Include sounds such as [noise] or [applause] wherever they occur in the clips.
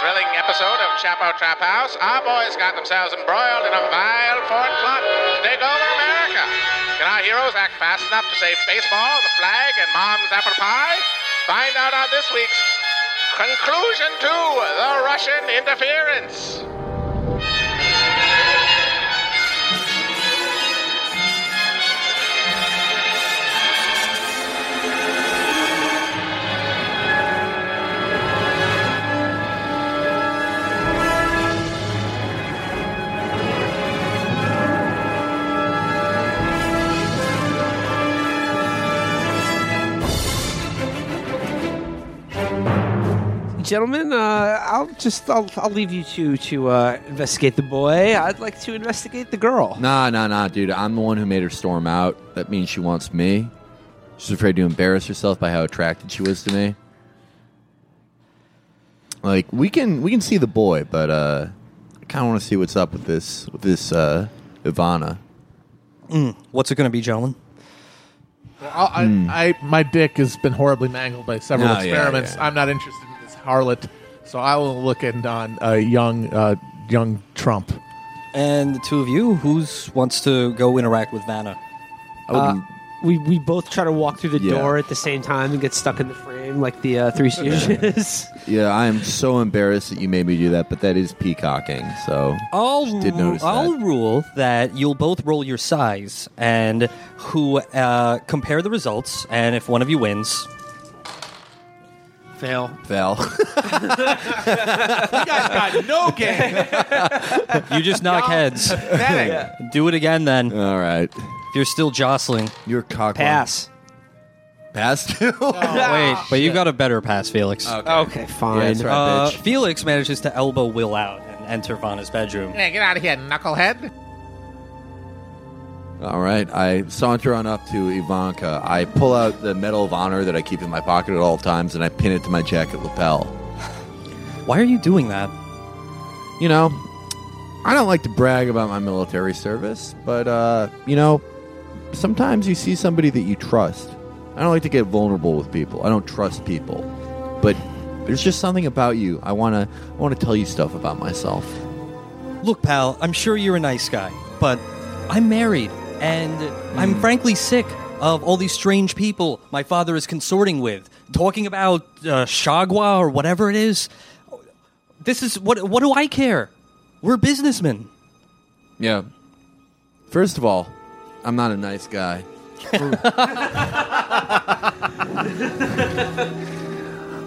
thrilling episode of Chapo Trap House, our boys got themselves embroiled in a vile foreign plot to take over America. Can our heroes act fast enough to save baseball, the flag, and mom's apple pie? Find out on this week's Conclusion to the Russian Interference. Gentlemen, uh, I'll just I'll, I'll leave you two to uh, investigate the boy. I'd like to investigate the girl. Nah, nah, nah, dude. I'm the one who made her storm out. That means she wants me. She's afraid to embarrass herself by how attracted she was to me. Like we can we can see the boy, but uh, I kind of want to see what's up with this with this uh, Ivana. What's it going to be, gentlemen? I, I, I, my dick has been horribly mangled by several No, yeah, experiments. yeah. I'm not interested in this harlot, so I will look in on uh, young, uh, young Trump. And the two of you, who's wants to go interact with Vanna? I wouldn't- We we both try to walk through the Yeah. door at the same time and get stuck in the frame like the uh, Three Stooges. [laughs] yeah, I am so embarrassed that you made me do that, but that is peacocking. So I'll did notice I'll that. rule that you'll both roll your size and who uh, compare the results, and if one of you wins, Fail. Fail. [laughs] You guys got no game. you just knock heads. Pathetic. [laughs] Do it again then. All right, If you're still jostling. you're cock. Pass. Pass too. [laughs] Wait, but you got a better pass, Felix. Okay, fine. Yeah, that's right. Uh, bitch. Felix manages to elbow Will out and enter Vanna's bedroom. Hey, get out of here, knucklehead. All right, I saunter on up to Ivanka. I pull out the Medal of Honor that I keep in my pocket at all times, and I pin it to my jacket lapel. Why are you doing that? You know, I don't like to brag about my military service, but uh, you know, sometimes you see somebody that you trust. I don't like to get vulnerable with people. I don't trust people, but there's just something about you. I wanna, I wanna tell you stuff about myself. Look, pal, I'm sure you're a nice guy, but I'm married, and I'm frankly sick of all these strange people my father is consorting with, talking about uh, Shagwa or whatever it is. This is what? What do I care? We're businessmen. Yeah. First of all, I'm not a nice guy. [laughs]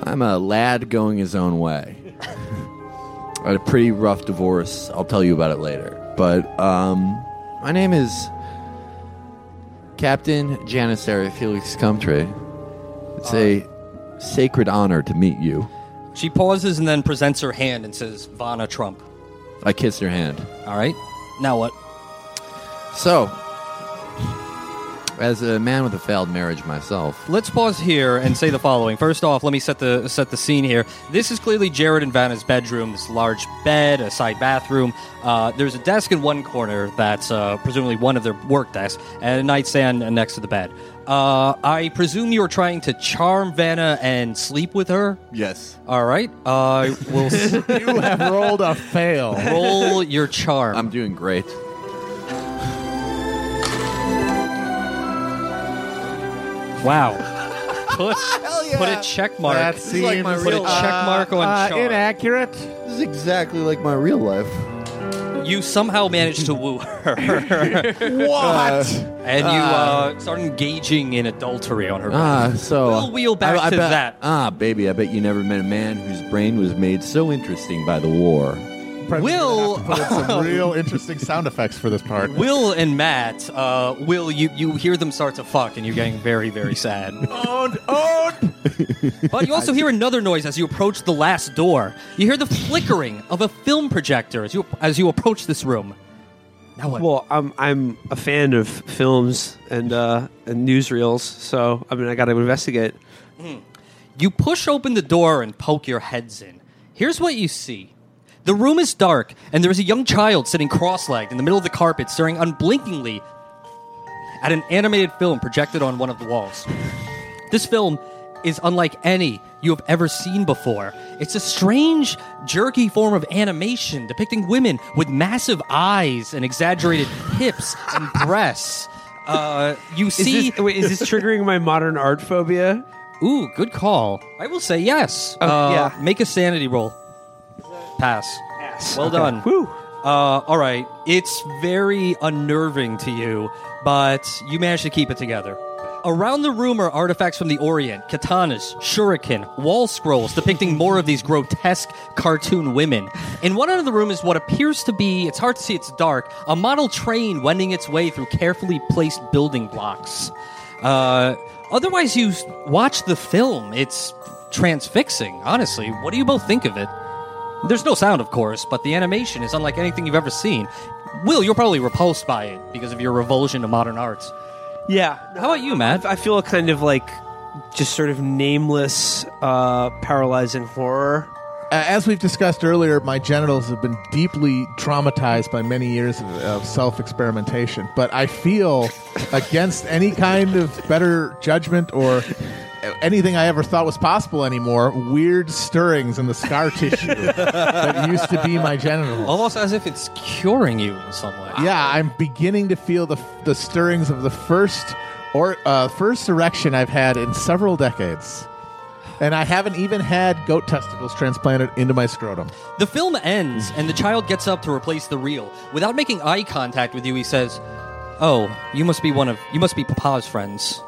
I'm a lad going his own way. I had a pretty rough divorce. I'll tell you about it later. But um, my name is Captain Janissary Felix Cumtree. It's a sacred honor to meet you. She pauses and then presents her hand and says, "Vanna Trump." I kiss your hand. All right. Now what? So, as a man with a failed marriage myself, Let's pause here and say the following. First off, let me set the set the scene here. This is clearly Jared and Vanna's bedroom. This large bed, a side bathroom. Uh, there's a desk in one corner that's uh, presumably one of their work desks, and a nightstand next to the bed. Uh, I presume you are trying to charm Vanna and sleep with her. yes, All right. Uh, we'll [laughs] s- You have rolled a fail. roll your charm. I'm doing great. Wow. Put, [laughs] put a check mark. That like seems my Put a real- check mark on uh, charm. inaccurate. This is exactly like my real life. You somehow managed to woo her. [laughs] What? and you uh, start engaging in adultery on her. Ah, so We'll wheel back I- I to bet- that. Ah, baby, I bet you never met a man whose brain was made so interesting by the war. Will Put in some [laughs] real interesting sound effects for this part. Will and Matt, uh, Will, you, you hear them start to fuck, and you're getting very, very sad. [laughs] Owned, owned. But you also hear another noise as you approach the last door. You hear the flickering of a film projector as you as you approach this room. Now what? Well, I'm I'm a fan of films and uh, and newsreels, so I mean I got to investigate. You push open the door and poke your heads in. Here's what you see. The room is dark, and there is a young child sitting cross legged in the middle of the carpet, staring unblinkingly at an animated film projected on one of the walls. This film is unlike any you have ever seen before. It's a strange, jerky form of animation depicting women with massive eyes and exaggerated hips and breasts. Uh, you Is see, this, wait, is this triggering my modern art phobia? ooh, good call. I will say yes. Oh, uh, yeah. Make a sanity roll. Pass. Yes. Well done. Whew. Uh, all right. It's very unnerving to you, but you managed to keep it together. Around the room are artifacts from the Orient, katanas, shuriken, wall scrolls depicting more of these grotesque cartoon women. In one end of the room is what appears to be, it's hard to see, it's dark, a model train wending its way through carefully placed building blocks. Uh, otherwise, you s- watch the film. It's transfixing, honestly. What do you both think of it? There's no sound, of course, but the animation is unlike anything you've ever seen. Will, you're probably repulsed by it because of your revulsion to modern arts. Yeah. How about you, Matt? I feel a kind of like just sort of nameless, uh, paralyzing horror. Uh, As we've discussed earlier, my genitals have been deeply traumatized by many years of, of self experimentation. But I feel, [laughs] against any kind of better judgment or anything I ever thought was possible anymore, weird stirrings in the scar [laughs] tissue that used to be my genitals. Almost as if it's curing you in some way. Yeah, I'm beginning to feel the the stirrings of the first or uh, first erection I've had in several decades. And I haven't even had goat testicles transplanted into my scrotum. The film ends, and the child gets up to replace the reel. Without making eye contact with you, he says, "Oh, you must be one of you must be Papa's friends."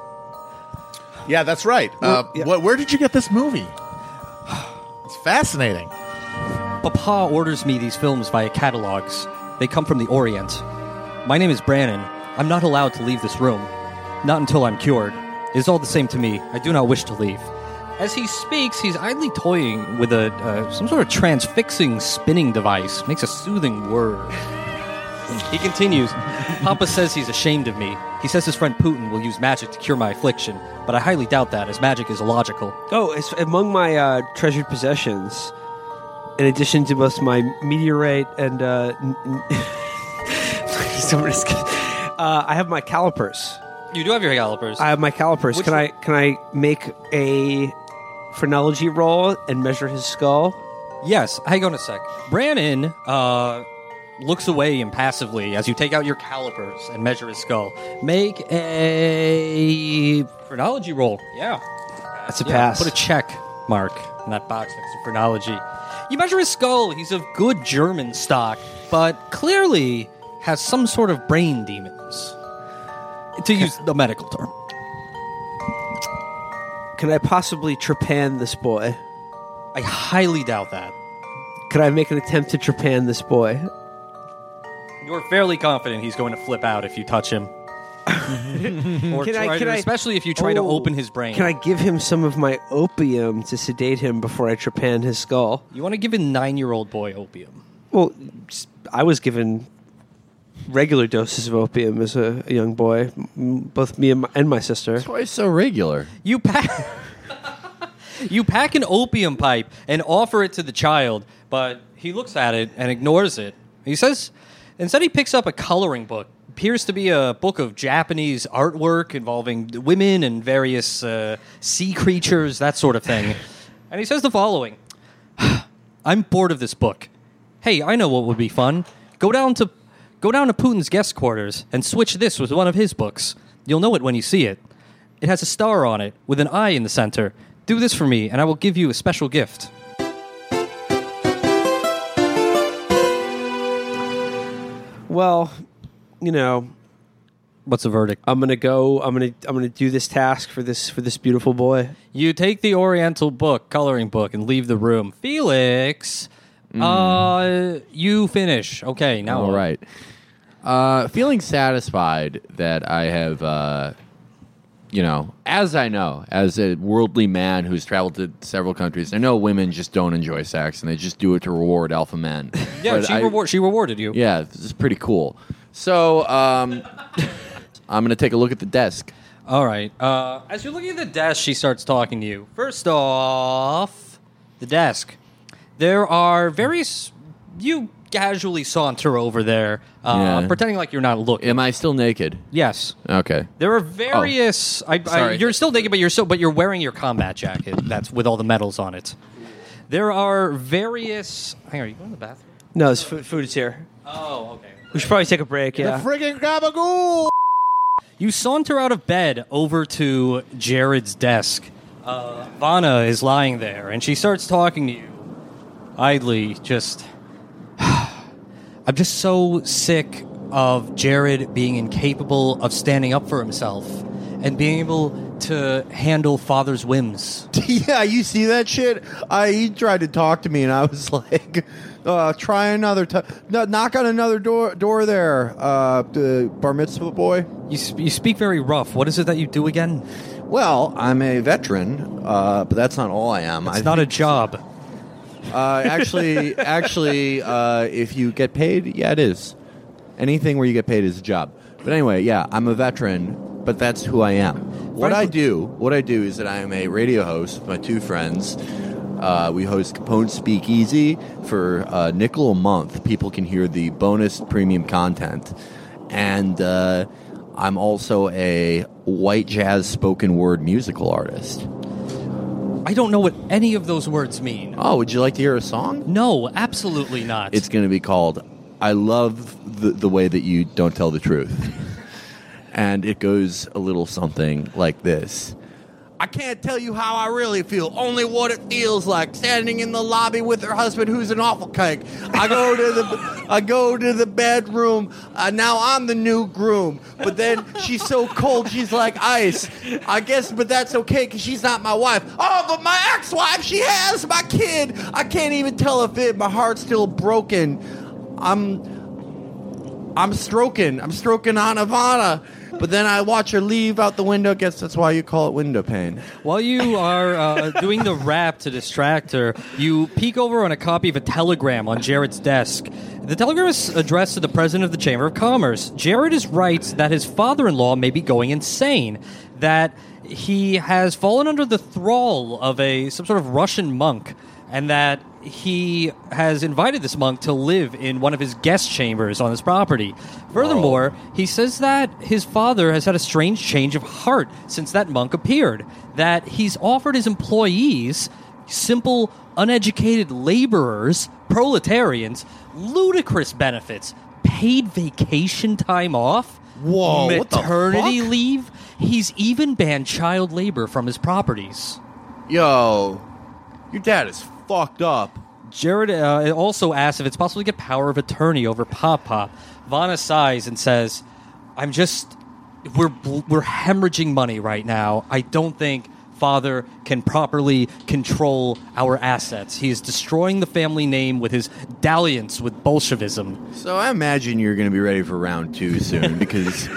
Yeah, that's right. Uh, yeah. wh- where did you get this movie? [sighs] It's fascinating. Papa orders me these films via catalogs. They come from the Orient. My name is Brannon. I'm not allowed to leave this room. Not until I'm cured. It is all the same to me. I do not wish to leave. As he speaks, he's idly toying with a uh, some sort of transfixing spinning device. Makes a soothing whir. He continues. Papa says he's ashamed of me. He says his friend Putin will use magic to cure my affliction, but I highly doubt that, as magic is illogical. Oh, it's among my uh, treasured possessions. In addition to both my meteorite and uh, n- n- [laughs] Somebody's- uh, I have my calipers. You do have your calipers. I have my calipers. Which can I can I make a phrenology roll and measure his skull? Yes, hang on a sec. Brannon uh, looks away impassively as you take out your calipers and measure his skull. Make a phrenology roll. Yeah. That's a Yeah, pass. Put a check mark in that box next to phrenology. You measure his skull. He's of good German stock, but clearly has some sort of brain demons. To use the medical term. Can I possibly trepan this boy? I highly doubt that. Could I make an attempt to trepan this boy? You're fairly confident he's going to flip out if you touch him. [laughs] or Can I- try can to- I- especially if you try to Oh. open his brain. Can I give him some of my opium to sedate him before I trepan his skull? You want to give a nine-year-old boy opium? Well, s- I was given regular doses of opium as a, a young boy, m- both me and my, and my sister. That's why it's so regular. You pack. [laughs] you pack an opium pipe and offer it to the child, but he looks at it and ignores it. He says, instead, he picks up a coloring book. Appears to be a book of Japanese artwork involving women and various uh, sea creatures, that sort of thing. [laughs] And he says the following [sighs] I'm bored of this book. Hey, I know what would be fun. Go down to go down to Putin's guest quarters and switch this with one of his books. You'll know it when you see it. It has a star on it with an eye in the center. Do this for me, and I will give you a special gift. Well, you know, What's the verdict? I'm gonna go. I'm gonna. I'm gonna do this task for this for this beautiful boy. You take the Oriental book, coloring book, and leave the room. Felix, uh, you finish. Okay, now All right. Uh, feeling satisfied that I have, uh, you know, as I know, as a worldly man who's traveled to several countries, I know women just don't enjoy sex and they just do it to reward alpha men. [laughs] Yeah, she I- reward. She rewarded you. Yeah, this is pretty cool. So, um, [laughs] I'm going to take a look at the desk. All right. Uh, as you're looking at the desk, she starts talking to you. First off, the desk. There are various. You casually saunter over there, uh, Yeah. pretending like you're not looking. Am I still naked? yes. Okay. There are various. I, I, Sorry. you're still naked, but you're still, but you're wearing your combat jacket. That's with all the medals on it. There are various. Hang on, are you going to the bathroom? No, it's food, food is here. Oh, okay. We should probably take a break. Yeah. The friggin' gabagool! You saunter out of bed over to Jared's desk. Uh, Vanna is lying there, and she starts talking to you. Idly, just. [sighs] I'm just so sick of Jared being incapable of standing up for himself and being able to handle father's whims. [laughs] yeah, you see that shit? I he tried to talk to me, and I was [laughs] like, uh, "Try another time. No, knock on another door. Door there, uh, the bar mitzvah boy." You, sp- you speak very rough. What is it that you do again? Well, I'm a veteran, uh, but that's not all I am. It's I not a job. Uh, actually, actually, uh, if you get paid, yeah, it is. Anything where you get paid is a job. But anyway, yeah, I'm a veteran, but that's who I am. What I do, what I do is that I am a radio host with my two friends. Uh, we host Capone Speakeasy for a nickel a month. People can hear the bonus premium content, and uh, I'm also a white jazz spoken word musical artist. I don't know what any of those words mean. Oh, would you like to hear a song? No, absolutely not. It's going to be called I Love the, the Way That You Don't Tell the Truth. [laughs] and it goes a little something like this. I can't tell you how I really feel, only what it feels like standing in the lobby with her husband who's an awful cake. I go to the I go to the bedroom. Uh, now I'm the new groom. But then she's so cold, she's like ice. I guess but that's okay cuz she's not my wife. Oh, but my ex-wife, she has my kid. I can't even tell if it my heart's still broken. I'm I'm stroking. I'm stroking on Ivana. But then I watch her leave out the window. Guess that's why you call it window pane. While you are uh, doing the rap to distract her, you peek over on a copy of a telegram on Jared's desk. The telegram is addressed to the president of the Chamber of Commerce. Jared is writes that his father-in-law may be going insane, that he has fallen under the thrall of a some sort of Russian monk, and that he has invited this monk to live in one of his guest chambers on his property. Furthermore, he says that his father has had a strange change of heart since that monk appeared. That he's offered his employees, simple, uneducated laborers, proletarians, ludicrous benefits, paid vacation time off, Whoa, maternity leave. He's even banned child labor from his properties. Yo, your dad is fucked up. Jared uh, also asks if it's possible to get power of attorney over Pop Pop. Vanna sighs and says, "I'm just we're we're hemorrhaging money right now. I don't think father can properly control our assets. He is destroying the family name with his dalliance with Bolshevism. So I imagine you're going to be ready for round two soon [laughs] because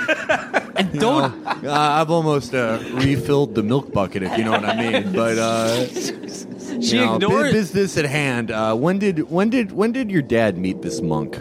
And don't uh, I've almost uh, refilled the milk bucket, if you know what I mean. But uh, [laughs] she you know, bu- ignored business at hand. Uh, when did when did when did your dad meet this monk?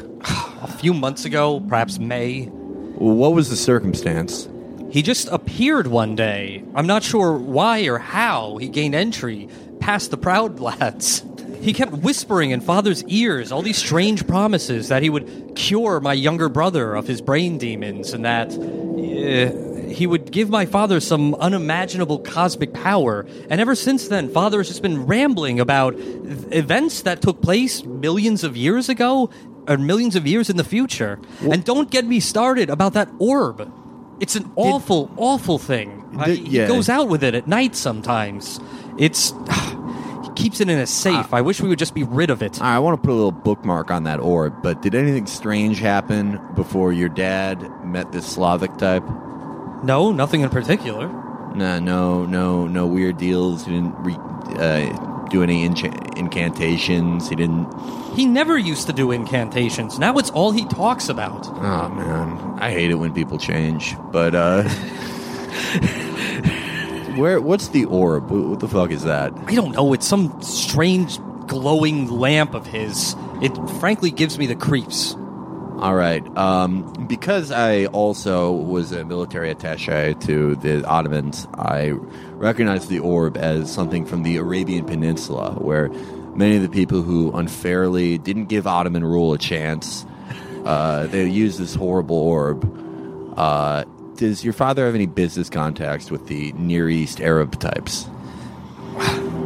a few months ago, perhaps May. What was the circumstance? He just appeared one day. I'm not sure why or how he gained entry past the Proud Lads. He kept whispering in Father's ears all these strange promises that he would cure my younger brother of his brain demons and that uh, he would give my father some unimaginable cosmic power. And ever since then, Father has just been rambling about events that took place millions of years ago or millions of years in the future. and don't get me started about that orb. It's an awful, awful thing. Did- he goes out with it at night sometimes. It's. [sighs] he keeps it in a safe. I wish we would just be rid of it. I want to put a little bookmark on that orb, but did anything strange happen before your dad met this Slavic type? No, nothing in particular. No, no, no, no weird deals. He didn't re, uh, do any incha- incantations. He didn't. He never used to do incantations. Now it's all he talks about. Oh man, I hate it when people change. But uh, [laughs] where? What's the orb? What the fuck is that? I don't know. It's some strange glowing lamp of his. It frankly gives me the creeps. All right. Um, because I also was a military attache to the Ottomans, I recognize the orb as something from the Arabian Peninsula, where many of the people who unfairly didn't give Ottoman rule a chance. Uh, they used this horrible orb. Uh, does your father have any business contacts with the Near East Arab types?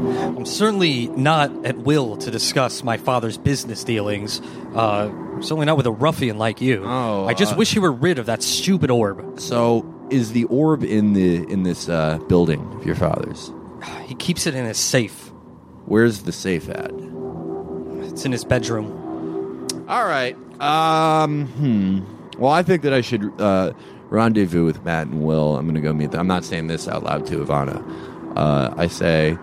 I'm certainly not at will to discuss my father's business dealings. Uh, certainly not with a ruffian like you. Oh, I just uh, wish you were rid of that stupid orb. So, is the orb in the in this uh, building of your father's? He keeps it in his safe. Where's the safe at? It's in his bedroom. All right. Um. Hmm. Well, I think that I should uh, rendezvous with Matt and Will. I'm going to go meet them. I'm not saying this out loud to Ivana. Uh, I say,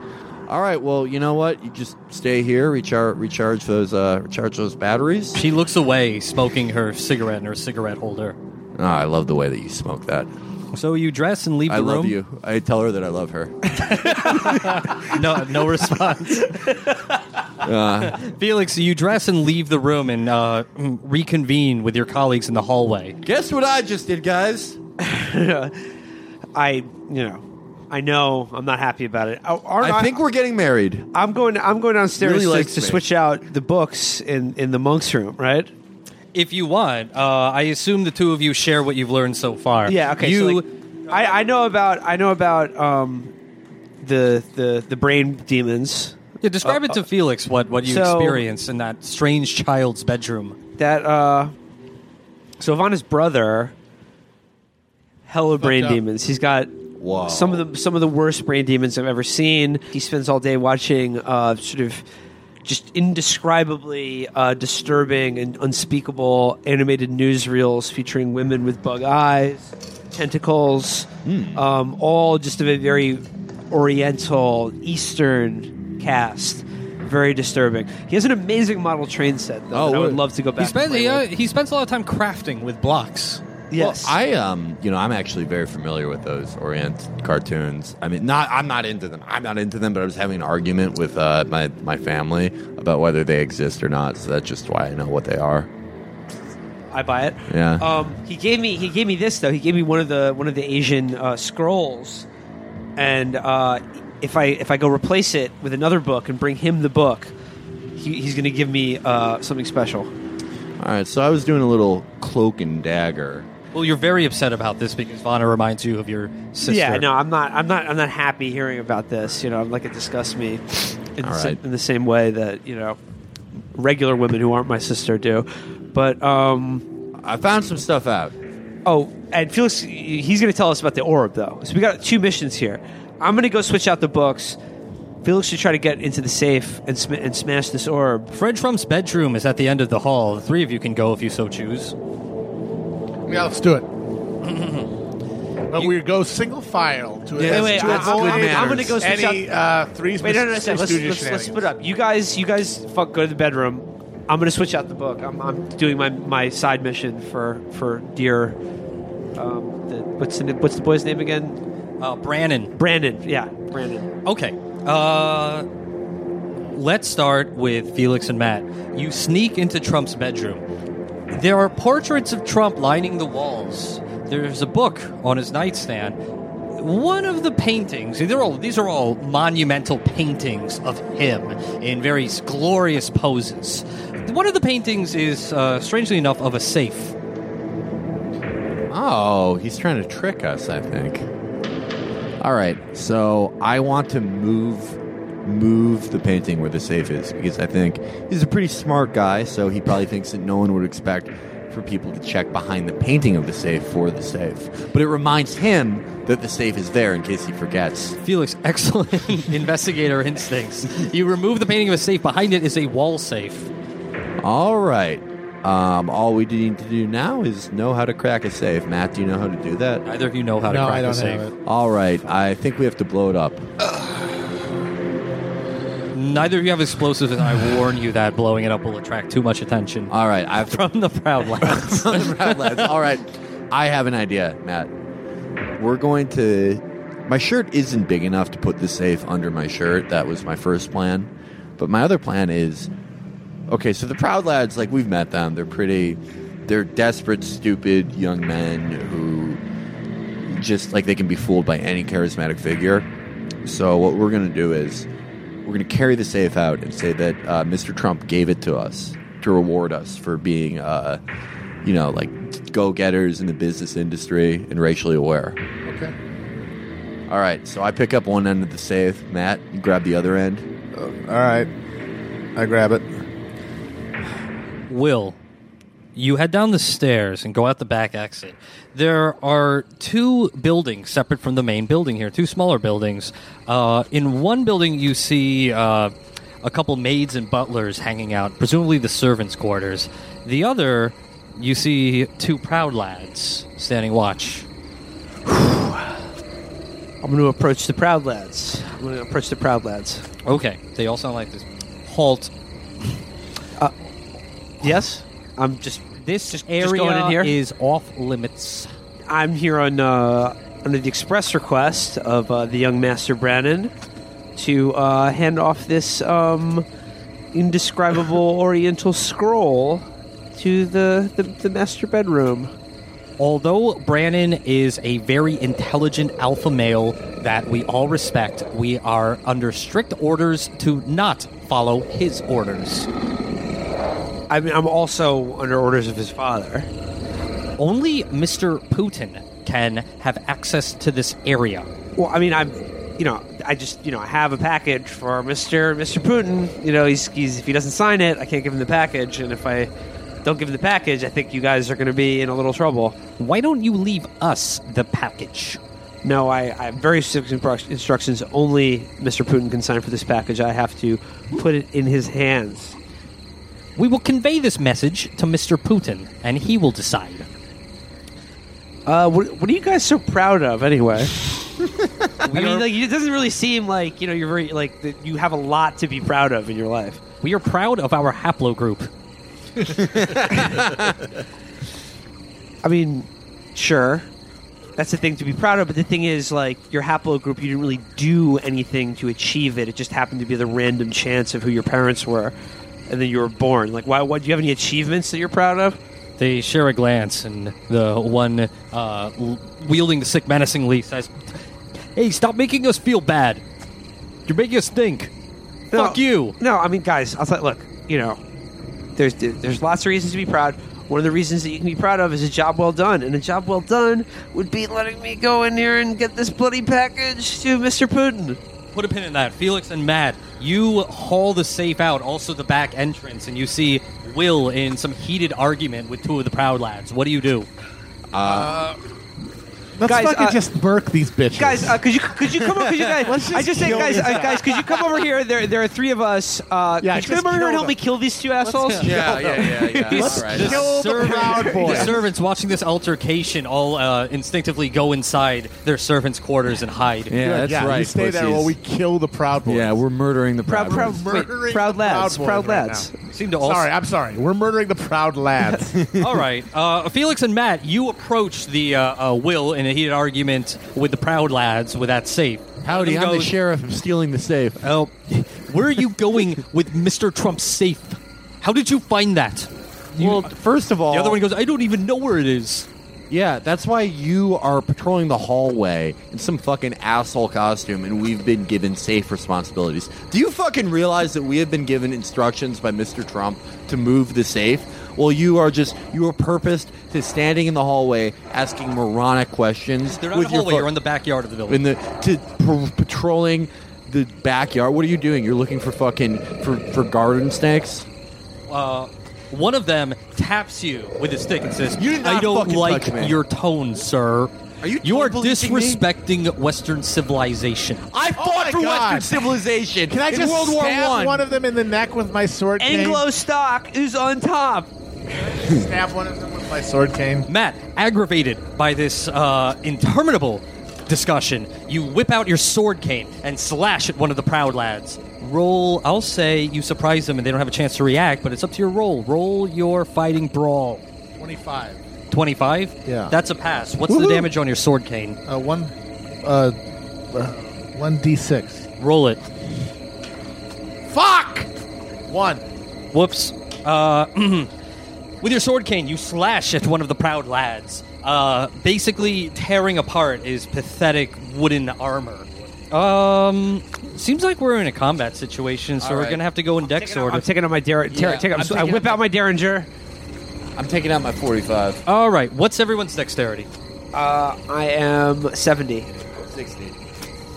all right. Well, you know what? You just stay here, recharge, recharge those, uh, recharge those batteries. She looks away, smoking her cigarette in her cigarette holder. Oh, I love the way that you smoke that. So you dress and leave the room. I room. love you. I tell her that I love her. [laughs] No, no response. [laughs] Uh, Felix, you dress and leave the room and uh, reconvene with your colleagues in the hallway. guess what I just did, guys? [laughs] I, you know, I know I'm not happy about it. Oh, aren't I think we're getting married. I'm going. I'm going downstairs Really to, likes to me. switch out the books in in the monks' room, right? If you want, uh, I assume the two of you share what you've learned so far. Yeah. Okay. You, so like, I I know about I know about um the the the brain demons yeah, describe it to Felix what, what you uh, so- experienced in that strange child's bedroom. that uh so Ivana's brother hella brain up. demons. He's got Some of the some of the worst brain demons I've ever seen. He spends all day watching uh, sort of just indescribably uh, disturbing and unspeakable animated newsreels featuring women with bug eyes, tentacles, um, all just of a very Oriental Eastern cast. Very disturbing. He has an amazing model train set though. Oh, that I would love to go back. He, spends, he, uh, he spends a lot of time crafting with blocks. Yes, Well, I um, you know, I'm actually very familiar with those Orient cartoons. I mean, not I'm not into them. I'm not into them, but I was having an argument with uh, my my family about whether they exist or not. So that's just why I know what they are. I buy it. Yeah. Um, he gave me he gave me this though. He gave me one of the one of the Asian uh, scrolls, and uh, if I if I go replace it with another book and bring him the book, he, he's going to give me uh, something special. All right. So I was doing a little cloak and dagger. Well, you're very upset about this because Vanna reminds you of your sister. Yeah, no, I'm not. I'm not. I'm not happy hearing about this. You know, like it disgusts me in, All the, sa- in the same way that you know regular women who aren't my sister do. But um, I found some stuff out. Oh, and Felix, he's going to tell us about the orb, though. So we got two missions here. I'm going to go switch out the books. Felix should try to get into the safe and, sm- and smash this orb. Fred Trump's bedroom is at the end of the hall. The three of you can go if you so choose. Yeah, let's do it. [laughs] but we go single file to, Yeah, Wait, wait, to I, avoid am manners. going to go switch any out. uh, three Wait, no, no, no, Three let's, let's, let's split up. You guys, you guys, fuck, go to the bedroom. I'm going to switch out the book. I'm, I'm doing my, my side mission for for dear. Um, the, what's the what's the boy's name again? Uh, Brannon. Brandon. Yeah, Brandon. Okay. Uh, let's start with Felix and Matt. You sneak into Trump's bedroom. There are portraits of Trump lining the walls. There's a book on his nightstand. One of the paintings, all, these are all monumental paintings of him in very glorious poses. One of the paintings is, uh, strangely enough, of a safe. Oh, he's trying to trick us. I think. All right. So I want to move move the painting where the safe is because I think he's a pretty smart guy. So he probably thinks that no one would expect for people to check behind the painting of the safe for the safe. But it reminds him that the safe is there in case he forgets. Felix, [laughs] excellent [laughs] investigator instincts. You remove the painting of a safe. Behind it is a wall safe. All right. Um, all we need to do now is know how to crack a safe. Matt, do you know how to do that? Neither of you know how to No, crack I a don't safe. have it. All right. I think we have to blow it up. Neither of you have explosives, and I warn you that blowing it up will attract too much attention All right. I have to from the proud [laughs] lads. Lads. All right. I have an idea, Matt. We're going to. My shirt isn't big enough to put the safe under my shirt. That was my first plan. But my other plan is okay, so the Proud Lads, like, we've met them. They're pretty. They're desperate, stupid young men who just, like, they can be fooled by any charismatic figure. So, what we're going to do is we're going to carry the safe out and say that uh, Mr. Trump gave it to us to reward us for being, uh, you know, like go getters in the business industry and racially aware. Okay. All right, so I pick up one end of the safe. Matt, you grab the other end. All right. I grab it. Will, you head down the stairs and go out the back exit. There are two buildings separate from the main building here, two smaller buildings. Uh, in one building, you see uh, a couple maids and butlers hanging out, presumably the servants' quarters. The other, you see two proud lads standing watch. [sighs] I'm going to approach the Proud Lads. I'm going to approach the Proud Lads. Okay, they all sound like this. Halt. Yes? I'm just. This Just- just area going in here? is off limits. I'm here on uh, under the express request of uh, the young Master Brannon to uh, hand off this um, indescribable [laughs] Oriental scroll to the, the, the master bedroom. Although Brannon is a very intelligent alpha male that we all respect, we are under strict orders to not follow his orders. I mean, I'm also under orders of his father. Only Mr. Putin can have access to this area. Well, I mean, I'm, you know, I just, you know, I have a package for Mister Mister Putin. You know, he's, he's if he doesn't sign it, I can't give him the package, and if I don't give him the package, I think you guys are going to be in a little trouble. Why don't you leave us the package? No, I, I have very specific instructions. Only Mr. Putin can sign for this package. I have to put it in his hands. We will convey this message to Mr. Putin, and he will decide. Uh, what, what are you guys so proud of, anyway? [laughs] I mean, like, it doesn't really seem like you know you're very like that you have a lot to be proud of in your life. We are proud of our haplogroup. [laughs] I mean, sure, that's the thing to be proud of. But the thing is, like your haplogroup, you didn't really do anything to achieve it. It just happened to be the random chance of who your parents were, and then you were born. Like, why? What do you have any achievements that you're proud of? They share a glance, and the one uh, wielding the stick menacingly says, "Hey, stop making us feel bad. You're making us think. No. Fuck you." No, I mean, guys, I'll tell look, you know, there's there's lots of reasons to be proud. One of the reasons that you can be proud of is a job well done, and a job well done would be letting me go in here and get this bloody package to Mr. Putin. Put a pin in that. Felix and Matt, you haul the safe out, also the back entrance, and you see Will in some heated argument with two of the Proud Lads. What do you do? Uh, Let's Guys, fucking uh, just murk these bitches. Guys, uh, could you could you come over? Could you guys? [laughs] Let's just I just say, guys, uh, guys. guys, could you come over here? There, there are three of us. Uh, Yeah, could you come over here and help me kill these two assholes? Yeah, yeah, yeah, [laughs] yeah. Let's All right. kill the Proud Boys. The servants watching this altercation all uh, instinctively go inside their servants' quarters and hide. Yeah, Good, that's yeah, right. You stay there while we kill the Proud Boys. Yeah, we're murdering the Proud, proud. proud, Boys. wait, Murdering proud lads, Proud proud lads. Seem to also. Sorry, I'm sorry. We're murdering the Proud Lads. [laughs] All right, uh, Felix and Matt, you approach the uh, uh, Will in a heated argument with the Proud Lads with that safe. Howdy, One I'm of the goes, sheriff. I'm stealing the safe. Oh, where are you going with Mr. Trump's safe? How did you find that? well, first of all, The other one goes, I don't even know where it is. Yeah, that's why you are patrolling the hallway in some fucking asshole costume, and we've been given safe responsibilities. Do you fucking realize that we have been given instructions by Mr. Trump to move the safe? Well, you are just you are purposed to standing in the hallway asking moronic questions. They're not in the hallway, you're in the backyard of the building. in the to p- patrolling the backyard. What are you doing? You're looking for fucking for for garden snakes. uh, one of them taps you with a stick and says, You I don't like touch your tone, sir. Are you You are tone policing me? disrespecting Western civilization. I Oh fought my for God. Western civilization. Can I in just World War stab One. one of them in the neck with my sword cane? Anglo stock is on top. Stab one of them with my sword cane. Matt, aggravated by this uh, interminable discussion, you whip out your sword cane and slash at one of the proud lads. Roll, I'll say you surprise them and they don't have a chance to react, but it's up to your roll. Roll your fighting brawl. 25. 25? Yeah. That's a pass. What's the damage on your sword cane? Uh, one, uh, uh, one d6. Roll it. Fuck! One. Whoops. Uh, [clears throat] with your sword cane, you slash at one of the proud lads, uh, basically tearing apart his pathetic wooden armor. Um, seems like we're in a combat situation, so All we're right. gonna have to go in dex order. I'm taking out my der- ter- Yeah, take out, I'm I taking whip out out my derringer. I'm taking out my 45. All right, what's everyone's dexterity? Uh, I am 70. 60.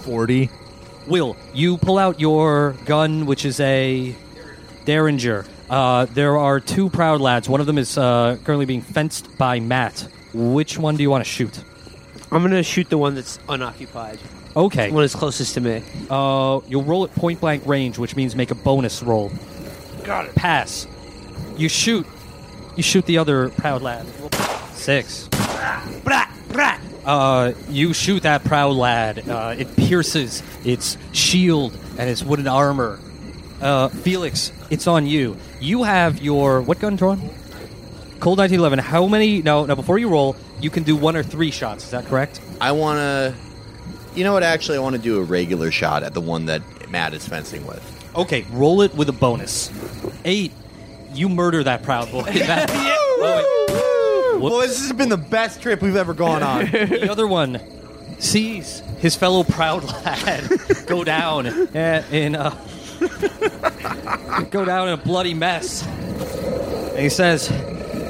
40. Will, you pull out your gun, which is a Derringer. Uh, there are two proud lads. One of them is uh, currently being fenced by Matt. Which one do you want to shoot? I'm going to shoot the one that's unoccupied. Okay. The one that's closest to me. Uh, you'll roll at point blank range, which means make a bonus roll. Got it. Pass. You shoot. You shoot the other proud lad. Six. Brat, brat. Uh, you shoot that proud lad. Uh, it pierces its shield and its wooden armor. Uh, Felix, it's on you. You have your what gun drawn? Colt 1911. How many? No, no. Before you roll, you can do one or three shots. Is that correct? I want to. You know what? Actually, I want to do a regular shot at the one that Matt is fencing with. Okay, roll it with a bonus. Eight. You murder that proud boy. [laughs] That- oh, wait. Whoops. Boys, this has been the best trip we've ever gone on. [laughs] the other one sees his fellow proud [laughs] lad go down in a go down in a bloody mess, and he says,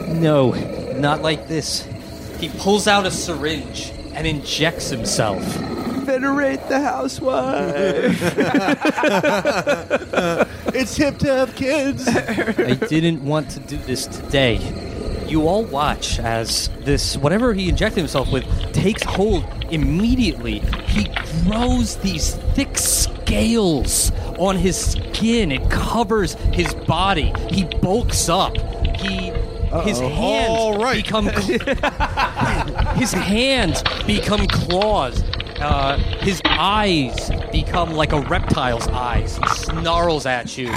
"No, not like this." He pulls out a syringe and injects himself. Venerate the housewife. [laughs] it's hip to have kids. I didn't want to do this today. You all watch as this, whatever he injected himself with, takes hold immediately. He grows these thick scales on his skin. It covers his body. He bulks up. He. His hands All right. become [laughs] [laughs] his hands become claws. Uh, his eyes become like a reptile's eyes. He snarls at you.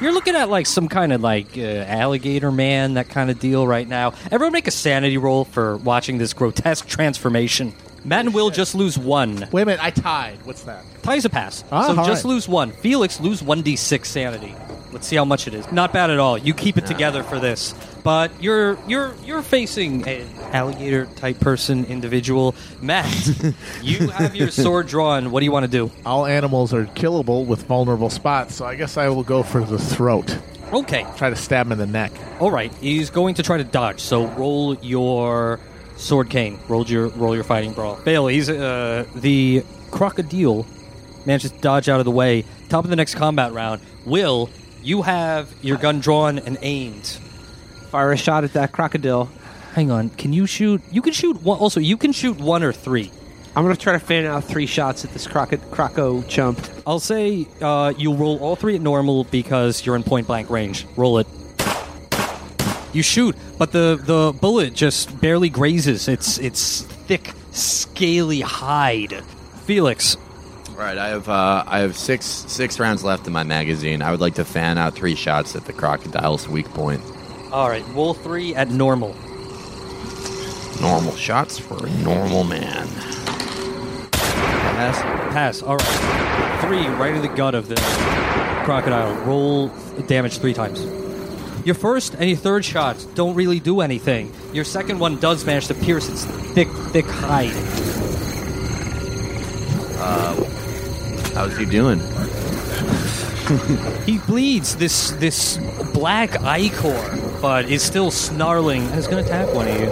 You're looking at like some kind of like uh, alligator man, that kind of deal right now. Everyone make a sanity roll for watching this grotesque transformation. Matt and Will just lose one. Wait a minute, I tied. What's that? Ties a pass. Ah, so all just right. lose one. Felix lose 1d6 sanity. Let's see how much it is. Not bad at all. You keep it together for this. But you're you're you're facing an alligator type person individual. Matt, [laughs] you have your sword drawn. What do you want to do? All animals are killable with vulnerable spots, so I guess I will go for the throat. Okay. Try to stab him in the neck. All right, he's going to try to dodge. So roll your sword cane. Roll your roll your fighting brawl. Fail. He's uh, the crocodile manages to dodge out of the way. Top of the next combat round. Will you have your gun drawn and aimed? Fire a shot at that crocodile. Hang on. Can you shoot? You can shoot one. Also, you can shoot one or three. I'm going to try to fan out three shots at this croco, croco chump. I'll say uh, you roll all three at normal because you're in point blank range. Roll it. You shoot, but the, the bullet just barely grazes its its thick, scaly hide. Felix, right, I have uh, I have six six rounds left in my magazine. I would like to fan out three shots at the crocodile's weak point. All right, roll three at normal. Normal shots for a normal man. Pass. Pass. All right, three right in the gut of this crocodile. Roll damage three times. Your first and your third shots don't really do anything. Your second one does manage to pierce its thick, thick hide. Uh, How's he doing? [laughs] He bleeds this this black ichor, but is still snarling and is going to attack one of you.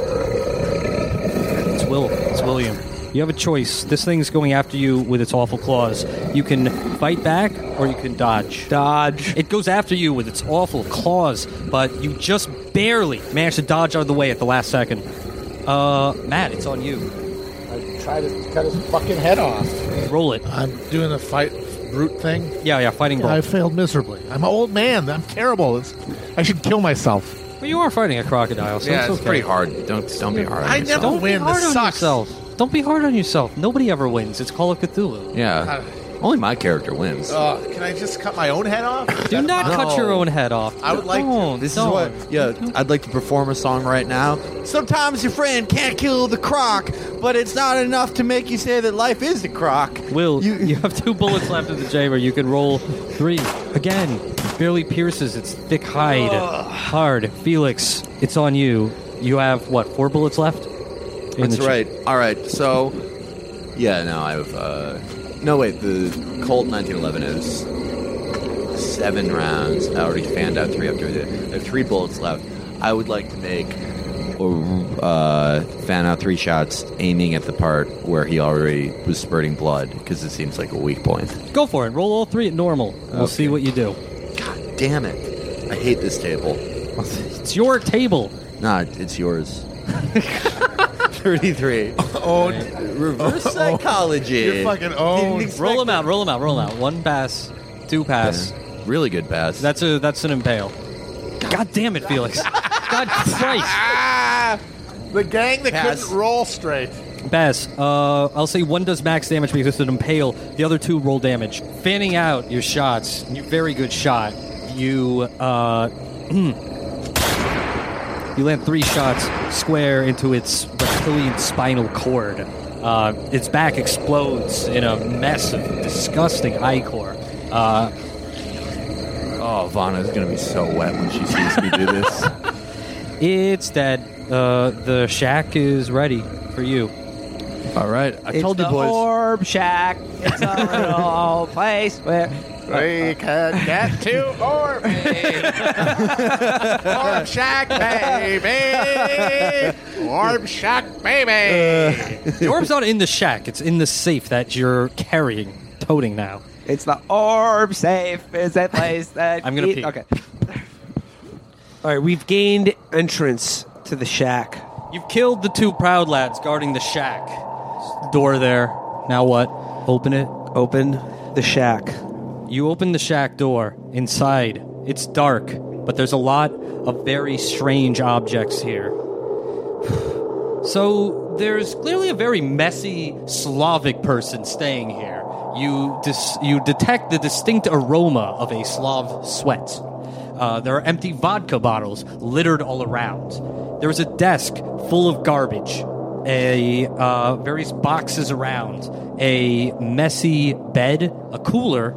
It's Will. It's William. You have a choice. This thing's going after you with its awful claws. You can fight back or you can dodge. Dodge. It goes after you with its awful claws, but you just barely manage to dodge out of the way at the last second. Uh, Matt, it's on you. I try to cut his fucking head off. Roll it. I'm doing the fight brute thing. Yeah, yeah, fighting brawl. I failed miserably. I'm an old man. I'm terrible. It's, I should kill myself. But you are fighting a crocodile, so yeah, it's it's okay. pretty hard. Don't don't be hard. On I yourself. never Don't win. be hard This on sucks. yourself. Don't be hard on yourself. Nobody ever wins. It's Call of Cthulhu. Yeah, only my character wins. Uh, can I just cut my own head off? Do not cut No. your own head off. I would like to. Don't, This don't. is what, yeah, I'd like to perform a song right now. Sometimes your friend can't kill the croc, but it's not enough to make you say that life is the croc. Will, You- you, have two bullets left in the chamber. You can roll three. Again, barely pierces its thick hide. Hard. Felix, it's on you. You have, what, four bullets left? In That's the cha- right. All right, so Yeah, no, I have. Uh, no, wait. The Colt 1911 is seven rounds. I already fanned out three after it. There are three bullets left. I would like to make or uh, fan out three shots, aiming at the part where he already was spurting blood, because it seems like a weak point. Go for it. Roll all three at normal. We'll Okay. see what you do. God damn it! I hate this table. [laughs] It's your table. Nah, it's yours. [laughs] Thirty-three. [laughs] Oh, Reverse psychology. You're fucking owned. Didn't Roll them out. Roll them out. Roll them out. One pass. Two pass. it. Really good pass. That's a that's an impale. God damn it, Felix. God Christ. Ah, the gang that Pass. couldn't roll straight. Baz, uh, I'll say one does max damage because it's an impale. The other two roll damage. Fanning out your shots. Very good shot. You uh, [clears throat] you land three shots square into its reptilian spinal cord. Uh, its back explodes in a mess of disgusting ichor. Uh, oh, Vanna's gonna be so wet when she sees me do this. [laughs] it's dead. Uh, the shack is ready for you. All right, I It's told you the boys. Orb Shack. It's a [laughs] little place where. We can get to Orb. Orb [laughs] Shack, baby. Orb Shack, baby. The orb's not in the shack. It's in the safe that you're carrying, toting now. It's the Orb Safe. Is a place that. [laughs] I'm gonna eat- pee. Okay. All right, we've gained entrance to the shack. You've killed the two proud lads guarding the shack. Door there. Now what? Open it. Open the shack. You open the shack door. Inside, it's dark, but there's a lot of very strange objects here. [sighs] So there's clearly a very messy Slavic person staying here. You dis- you detect the distinct aroma of a Slav sweat. Uh, there are empty vodka bottles littered all around. There is a desk full of garbage, a uh, various boxes around, a messy bed, a cooler,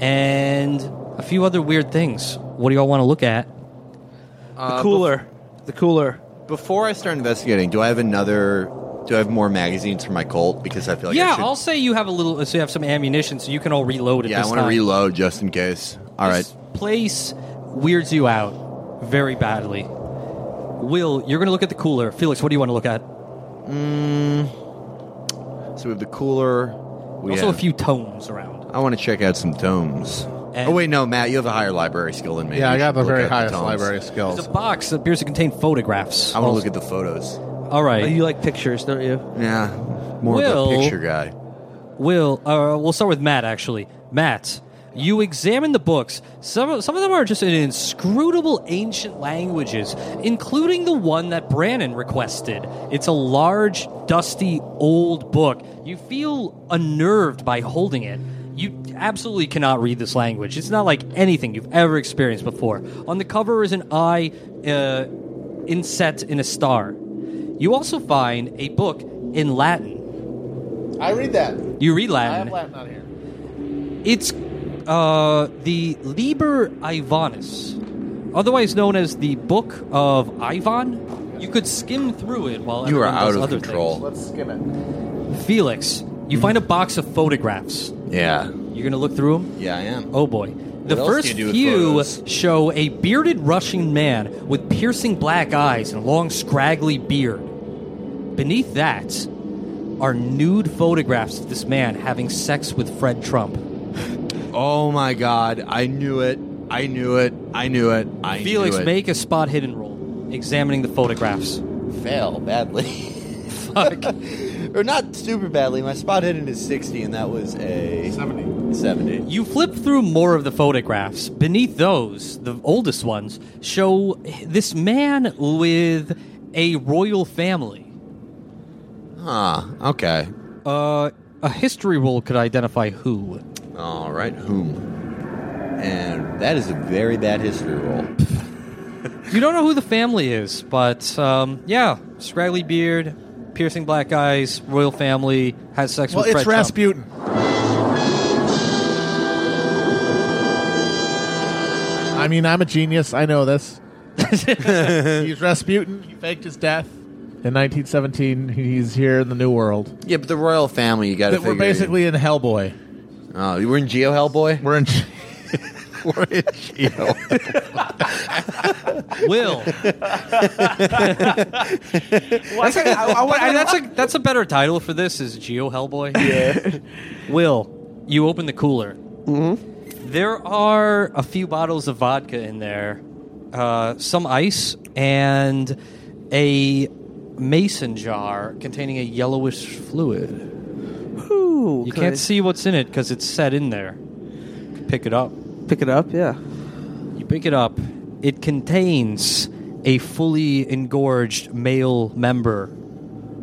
and a few other weird things. What do y'all want to look at? Uh, the cooler. The cooler. Before I start investigating, do I have another? Do I have more magazines for my Colt? Because I feel like I yeah, should, I'll say you have a little. So you have some ammunition, so you can all reload at yeah, I this want to time. reload just in case. All right. This place weirds you out very badly. Will, you're going to look at the cooler. Felix, what do you want to look at? Mm. So we have the cooler. We also, have, a few tomes around. I want to check out some tomes. And- oh wait, no, Matt, you have a higher library skill than me. Yeah, You I got should the very at highest tomes. library There's skills. a box that appears to contain photographs. I want to look at the photos. All right. You like pictures, don't you? Yeah, more Will- of a picture guy. Will, uh, we'll start with Matt. Actually, Matt, you examine the books. Some some of them are just in inscrutable ancient languages, including the one that Brandon requested. It's a large, dusty, old book. You feel unnerved by holding it. You absolutely cannot read this language. It's not like anything you've ever experienced before. On the cover is an eye uh, inset in a star. You also find a book in Latin. I read that. You read Latin. I have Latin on here. It's uh, the Liber Ivonis, otherwise known as the Book of Ivan. You could skim through it while You are out of other control. Let's skim it. Felix, you find a box of photographs. Yeah, You're gonna look through them. yeah, I am. Oh boy. The else first do you do with few photos? show a bearded Russian man with piercing black eyes and a long, scraggly beard. Beneath that are nude photographs of this man having sex with Fred Trump. [laughs] Oh my God, I knew it. I knew it. I knew it. I Felix, knew it. make a spot hidden roll, examining the photographs. fail badly. Fuck. [laughs] or not super badly. My spot hit into 60, and that was a 70. 70. you flip through more of the photographs. Beneath those, the oldest ones, show this man with a royal family. Huh. Okay. Uh, a history roll could identify who. All right. Whom? And that is a very bad history roll. [laughs] You don't know who the family is, but um, yeah, scraggly beard, piercing black eyes, royal family, has sex Well, with Fred it's Trump. Rasputin. I mean, I'm a genius. I know this. [laughs] He's Rasputin. He faked his death. In 1917, he's here in the New World. Yeah, but the royal family, you got to. That we're basically in Hellboy. Oh, you were in Geo Hellboy. We're in. [laughs] We're in Geo. Will. That's a, I, I, that's a that's a better title for this is Geo Hellboy. Yeah. Will, you open the cooler. Mm-hmm. There are a few bottles of vodka in there, uh, some ice, and a mason jar containing a yellowish fluid. Ooh, You can can't I see what's in it because it's set in there. Pick it up. Pick it up. Yeah. You pick it up. It contains a fully engorged male member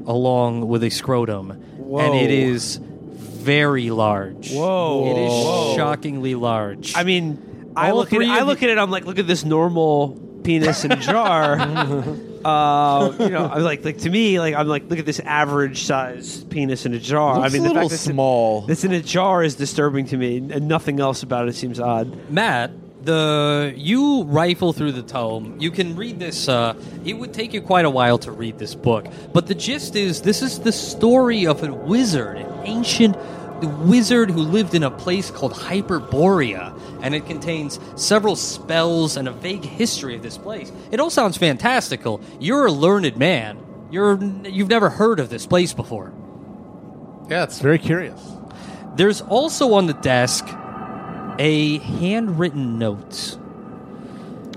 along with a scrotum. And it is very large. Whoa. It is Whoa. shockingly large. I mean, I All look at three I look at it. I'm like, look at this normal penis in a jar. [laughs] uh, you know, I'm like, like to me, like I'm like, look at this average size penis in a jar. Looks I mean, a the little fact that small. That's in a jar is disturbing to me, and nothing else about it seems odd. Matt, the you rifle through the tome. You can read this. Uh, it would take you quite a while to read this book, but the gist is this is the story of a wizard, an ancient wizard who lived in a place called Hyperborea, and it contains several spells and a vague history of this place. It all sounds fantastical. You're a learned man. You're you've never heard of this place before. Yeah, it's very curious. There's also on the desk a handwritten note.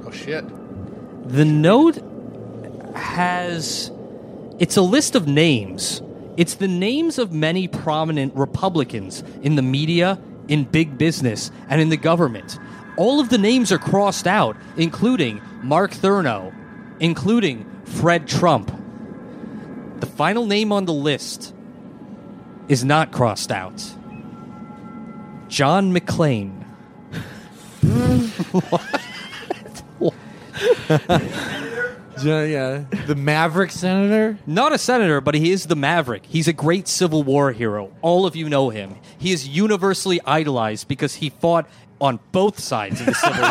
Oh shit! The note has it's a list of names. It's the names of many prominent Republicans in the media, in big business, and in the government. All of the names are crossed out, including Mark Thurno, including Fred Trump. The final name on the list is not crossed out. John McClane. Yeah, [laughs] [laughs] [laughs] yeah. The Maverick Senator. Not a senator, but he is the Maverick. He's a great Civil War hero. All of you know him. He is universally idolized because he fought on both sides of the Civil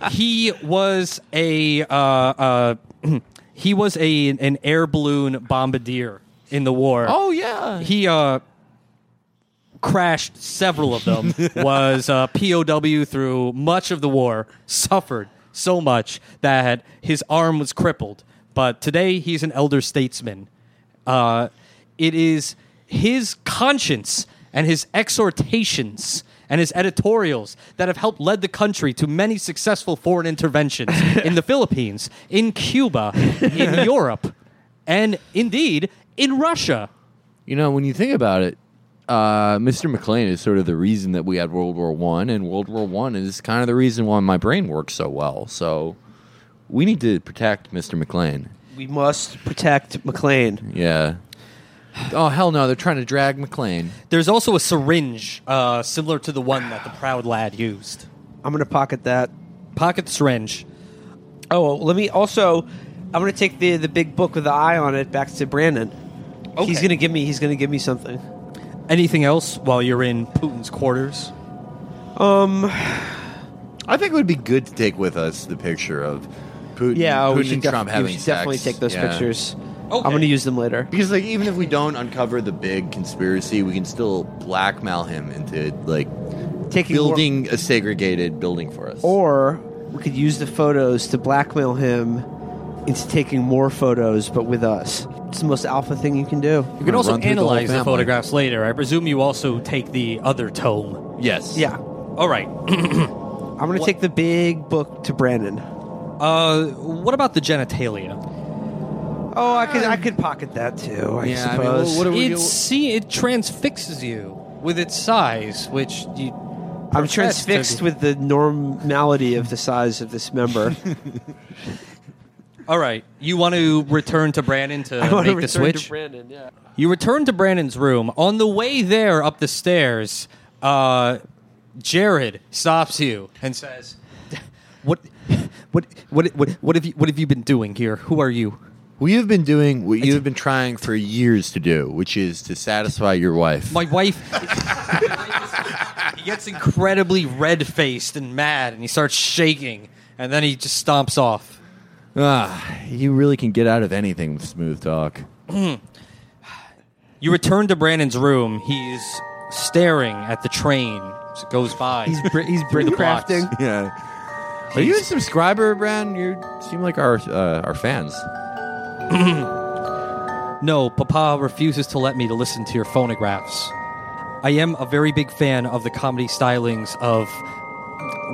War. [laughs] he was a uh, uh, [clears throat] he was a an air balloon bombardier in the war. Oh yeah. He uh, crashed several of them. [laughs] was uh, POW through much of the war. Suffered so much that his arm was crippled. But today he's an elder statesman. Uh, it is his conscience and his exhortations and his editorials that have helped lead the country to many successful foreign interventions [laughs] in the Philippines, in Cuba, in [laughs] Europe, and indeed in Russia. You know, when you think about it, uh, Mr. McLean is sort of the reason that we had World War One, and World War One is kind of the reason why my brain works so well. So we need to protect Mr. McLean. We must protect McLean. Yeah. Oh hell no! They're trying to drag McLean. There's also a syringe uh, similar to the one that the proud lad used. I'm gonna pocket that. Pocket syringe. Oh, well, let me also. I'm gonna take the the big book with the eye on it back to Brandon. He's Okay. gonna give me. He's gonna give me something. Anything else while you're in Putin's quarters? Um. I think it would be good to take with us the picture of Putin, Yeah, Putin we should, and def- Trump we should sex. definitely take those Yeah. pictures. Okay. I'm gonna use them later. Because like even if we don't uncover the big conspiracy, we can still blackmail him into like Taking more- building a segregated building for us. or we could use the photos to blackmail him into taking more photos, but with us. It's the most alpha thing you can do. You can also run through the whole analyze the, family. photographs later. I presume you also take the other tome. yes, Yeah. All right. [clears throat] I'm gonna take the big book to Brandon. Uh, what about the genitalia? Oh, I could I could pocket that too. I Yeah, I mean, suppose. well, what do we It do? see it transfixes you with its size, which you. I'm profess to transfixed be- with the normality of the size of this member. [laughs] All right, you want to return to Brandon to [laughs] I want to make the return to switch. Brandon. Yeah. You return to Brandon's room. On the way there up the stairs, uh, Jared stops you and says, [laughs] "What, what, what, what, what have you, what have you been doing here? Who are you?" We have been doing what you have been trying for years to do, which is to satisfy your wife. My wife. [laughs] he gets incredibly red faced and mad, and he starts shaking, and then he just stomps off. Ah, you really can get out of anything with smooth talk. You return to Brandon's room. He's staring at the train as it goes by. He's br- he's Through the brick crafting. blocks. [laughs] Yeah. Are you a subscriber, Brand? You seem like our uh, our fans. [clears throat] No, Papa refuses to let me to listen to your phonographs. I am a very big fan of the comedy stylings of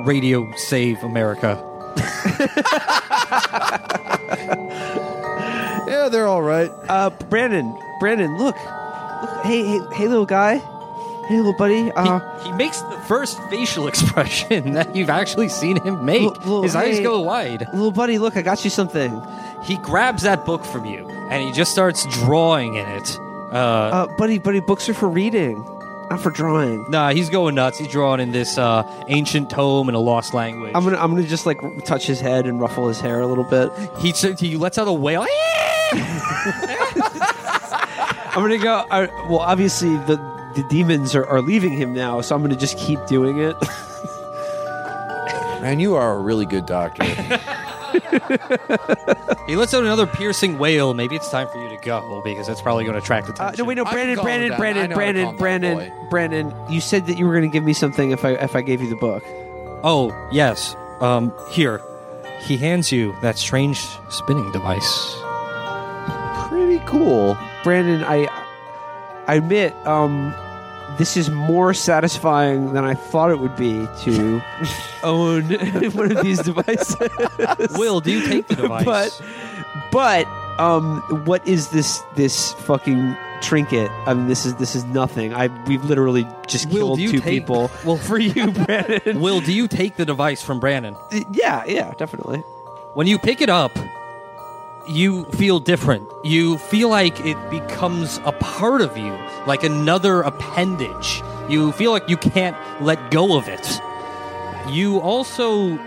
Radio Save America. [laughs] [laughs] [laughs] Yeah, they're all right. Uh, Brandon, Brandon, look, look, hey, hey, hey, little guy, hey, little buddy. He, Uh, he makes the first facial [laughs] expression that you've actually seen him make. Well, well, His eyes hey. go wide. little buddy, look, I got you something. He grabs that book from you and he just starts drawing in it. Uh, Uh, buddy, buddy, books are for reading, not for drawing. nah, he's going nuts. He's drawing in this uh, ancient tome in a lost language. I'm gonna, I'm gonna just like touch his head and ruffle his hair a little bit. he, he lets out a wail. [laughs] I'm gonna go. Uh, well, obviously the the demons are, are leaving him now, so I'm gonna just keep doing it. [laughs] Man, you are a really good doctor. [laughs] He lets out another piercing wail. Maybe it's time for you to go because that's probably going to attract Uh, attention. no, wait, no, I can Brandon, calm Brandon, down. I Brandon, know how to Brandon, calm that Brandon. Brandon. You said that you were gonna give me something if I if I gave you the book. Oh, yes. Um, here. He hands you that strange spinning device. Pretty cool. Brandon, I I admit, um, this is more satisfying than I thought it would be to [laughs] own [laughs] one of these devices. Will, do you take the [laughs] device? but but um, what is this this fucking trinket? I mean, this is this is nothing. I we've literally just Will, killed two take- people. Well- for you, Brandon. Will, do you take the device from Brandon? yeah, yeah, definitely. When you pick it up, you feel different. You feel like it becomes a part of you, like another appendage. You feel like you can't let go of it. You also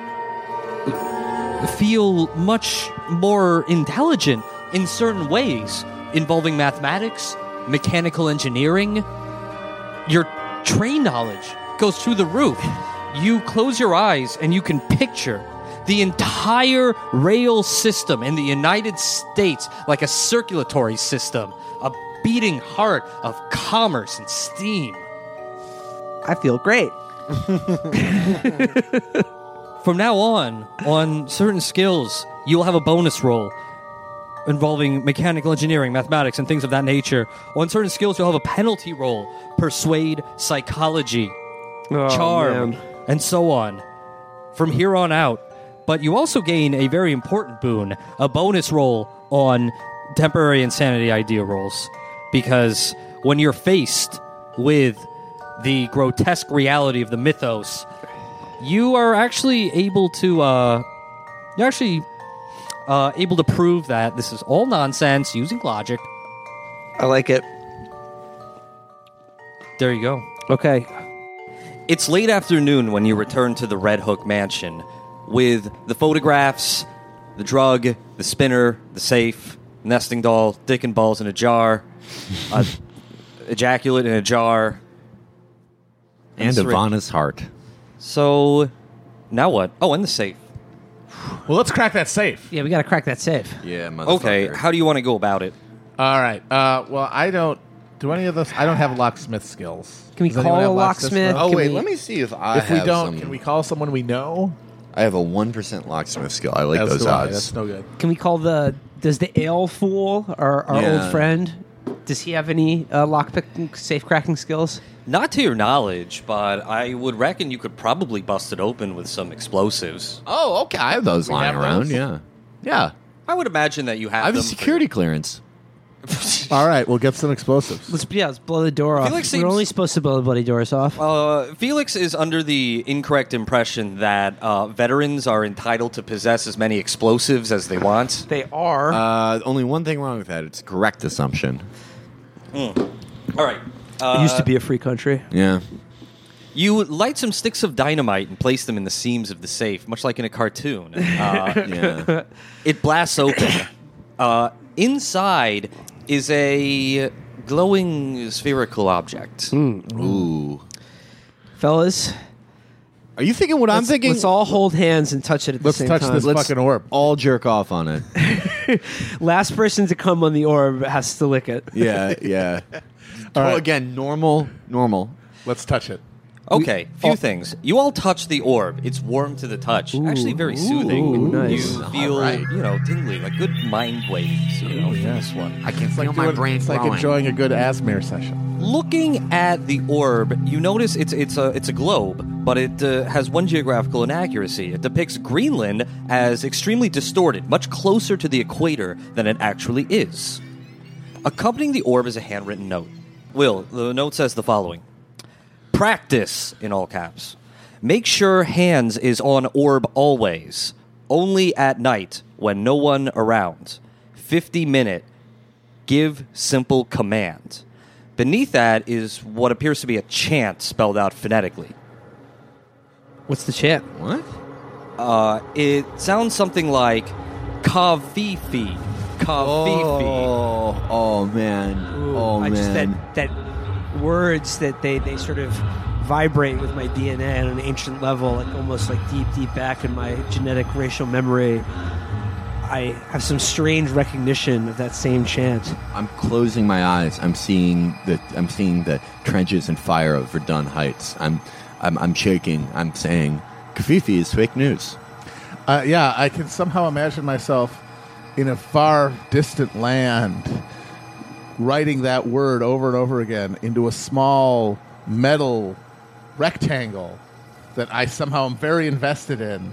feel much more intelligent in certain ways, involving mathematics, mechanical engineering. Your train knowledge goes through the roof. You close your eyes and you can picture the entire rail system in the United States like a circulatory system, a beating heart of commerce and steam. I feel great. [laughs] From now on, on certain skills, you'll have a bonus roll involving mechanical engineering, mathematics, and things of that nature. On certain skills, you'll have a penalty roll persuade, psychology, Oh, charm, man. and so on. From here on out. But you also gain a very important boon a bonus roll on temporary insanity idea rolls. Because when you're faced with the grotesque reality of the mythos, you are actually able to, uh, you're actually uh, able to prove that this is all nonsense using logic. I like it. There you go. Okay. It's late afternoon when you return to the Red Hook mansion with the photographs, the drug, the spinner, the safe, nesting doll, dick and balls in a jar, uh, [laughs] ejaculate in a jar. And That's. Ivana's heart. So, now what? Oh, and the safe. Well, let's crack that safe. Yeah, we got to crack that safe. Yeah, Okay, how do you want to go about it? All right. Uh, well, I don't. Do any of this? I don't have locksmith skills. Can we Does anyone call have a locksmith? Oh Can wait, we- let me see if I if we have don't, some- can we call someone we know? I have a one percent locksmith skill. I like That's those do I. odds. That's no good. Can we call the does the ale fool our, our Yeah. old friend? Does he have any uh, lockpicking, safe cracking skills? Not to your knowledge, but I would reckon you could probably bust it open with some explosives. oh, okay. I have those We lying have around. those? Yeah, yeah. I would imagine that you have I have a them for- security clearance. [laughs] All right, we'll get some explosives. Let's yeah, let's blow the door off. Felix We're only supposed to blow the bloody doors off. Uh, Felix is under the incorrect impression that uh, veterans are entitled to possess as many explosives as they want. they are. Uh, only one thing wrong with that. It's a correct assumption. All right. it Uh, used to be a free country. Yeah. You light some sticks of dynamite and place them in the seams of the safe, much like in a cartoon. [laughs] Uh, Yeah. it blasts open. Uh, inside is a glowing spherical object. Hmm. Ooh. Fellas, Are you thinking what I'm thinking? Let's all hold hands and touch it at Let's the same touch time. this Let's touch this fucking orb. all jerk off on it. [laughs] Last person to come on the orb has to lick it. Yeah, yeah. [laughs] All Oh, right. again, normal, normal. Let's touch it. Okay, few oh. things. You all touch the orb. It's warm to the touch. Actually, very soothing. Ooh, nice. You feel, right. you know, tingly, like good mind waves. You know, this one. I can It's feel like my doing- brain It's like enjoying a good ASMR session. Looking at the orb, you notice it's it's a it's a globe, but it uh, has one geographical inaccuracy. It depicts Greenland as extremely distorted, much closer to the equator than it actually is. Accompanying the orb is a handwritten note. Will, the note says the following Practice, in all caps. Make sure hands is on orb always, only at night when no one around. 50 minute. Give simple command. Beneath that is what appears to be a chant spelled out phonetically. What's the chant? What? Uh, it sounds something like Covfefe. Covfefe. Oh, oh man. oh I man. just that that words that they they sort of vibrate with my DNA on an ancient level, like almost like deep deep back in my genetic racial memory. I have some strange recognition of that same chant. I'm closing my eyes. I'm seeing the I'm seeing the trenches and fire of Verdun Heights. I'm I'm, I'm shaking. I'm saying, Covfefe is fake news. Uh, yeah, I can somehow imagine myself in a far distant land writing that word over and over again into a small metal rectangle that I somehow am very invested in.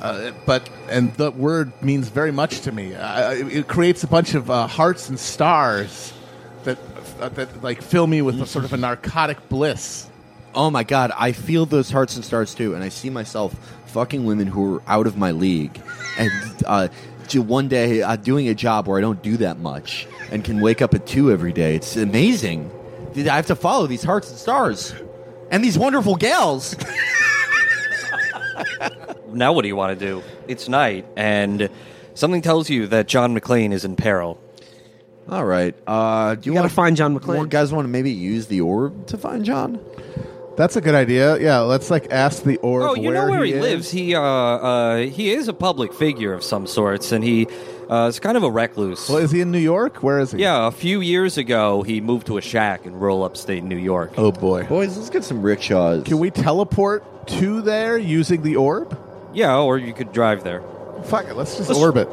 Uh, but and the word means very much to me. Uh, it, it creates a bunch of uh, hearts and stars that uh, that like fill me with a sort of a narcotic bliss. Oh my god, I feel those hearts and stars too, and I see myself fucking women who are out of my league, and uh, one day uh, doing a job where I don't do that much and can wake up at two every day. It's amazing. I have to follow these hearts and stars and these wonderful gals. [laughs] Now, what do you want to do? It's night, and something tells you that John McClane is in peril. All right, uh, do you, You gotta find John McClane. More guys want to maybe use the orb to find John? That's a good idea. Yeah, let's like ask the orb. Oh, you know where he, is. lives. He uh, uh, he is a public figure of some sorts, and he uh, is kind of a recluse. Well, is he in New York? Where is he? yeah, a few years ago, he moved to a shack in rural upstate New York. Oh boy. Boys, let's get some rickshaws. Can we teleport to there using the orb? Yeah, or you could drive there. Fuck it. Let's just orbit.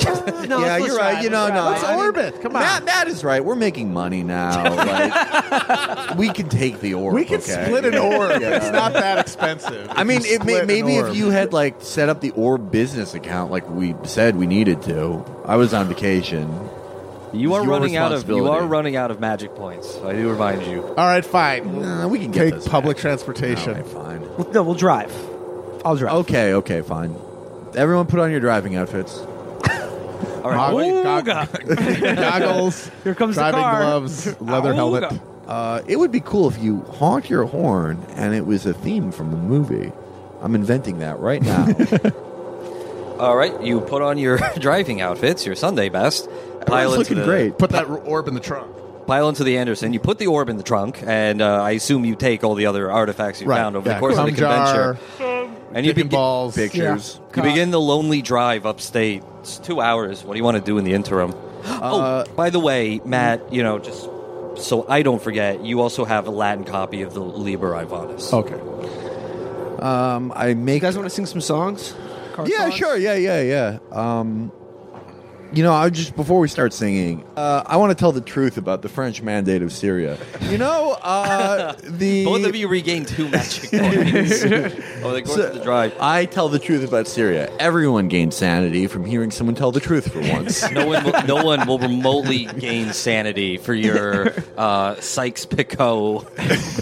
[laughs] Oh, no, yeah, you're right. You know, let's no, drive. Let's I mean, orbit. Come on. Matt, Matt is right. We're making money now. [laughs] Like, we can take the orb. we can okay? split an orb. Yeah. It's not that expensive. I mean, it may, maybe if you had like set up the orb business account like we said we needed to. I was on vacation. You are running out of you are running out of magic points. I do remind you. All right, fine. Nah, we can get Take public back. transportation. All right, fine. Well, No, we'll drive. I'll drive. Okay, okay, fine. Everyone, put on your driving outfits. All right. Gog- Ooga. [laughs] goggles, Here comes the driving car. gloves, leather Ooga. helmet. Uh, it would be cool if you honked your horn and it was a theme from the movie. I'm inventing that right now. [laughs] All right. You put on your [laughs] driving outfits, your Sunday best. Pile Everyone's into looking the, great. Put that orb in the trunk. Pile into the Anderson. You put the orb in the trunk, and uh, I assume you take all the other artifacts you Right. found over yeah. the course of the Cum jar, convention. And you kicking begin, balls. Pictures. you begin the lonely drive upstate. It's two hours. What do you want to do in the interim? Uh, oh, by the way, Matt, you know, just so I don't forget, you also have a Latin copy of the Liber Ivonis. Okay. Um, I You guys want to sing some songs? Car yeah, songs? sure. Yeah, yeah, yeah. Um, you know, I just before we start singing, uh, I want to tell the truth about the French mandate of Syria. You know, uh, [laughs] the Both of you regained two magic points over the course of the drive. I tell the truth about Syria. Everyone gains sanity from hearing someone tell the truth for once. [laughs] No one, will, no one will remotely gain sanity for your [laughs] uh, Sykes-Picot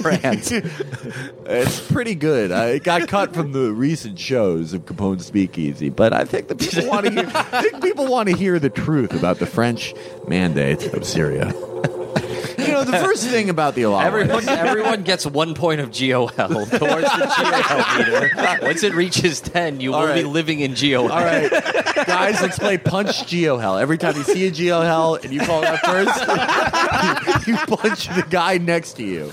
rant. it's pretty good. I it got cut from the recent shows of Capone's Speakeasy, but I think the people want to hear. I think people want to hear the truth about the French mandate of Syria. You know, the first thing about the allowance. Everyone, everyone gets one point of GOL towards the GOL meter. Once it reaches ten, you All will be living in GOL. All right, guys, let's play Punch Geohell. Every time you see a Geohell and you call out first, you, [laughs] you punch the guy next to you.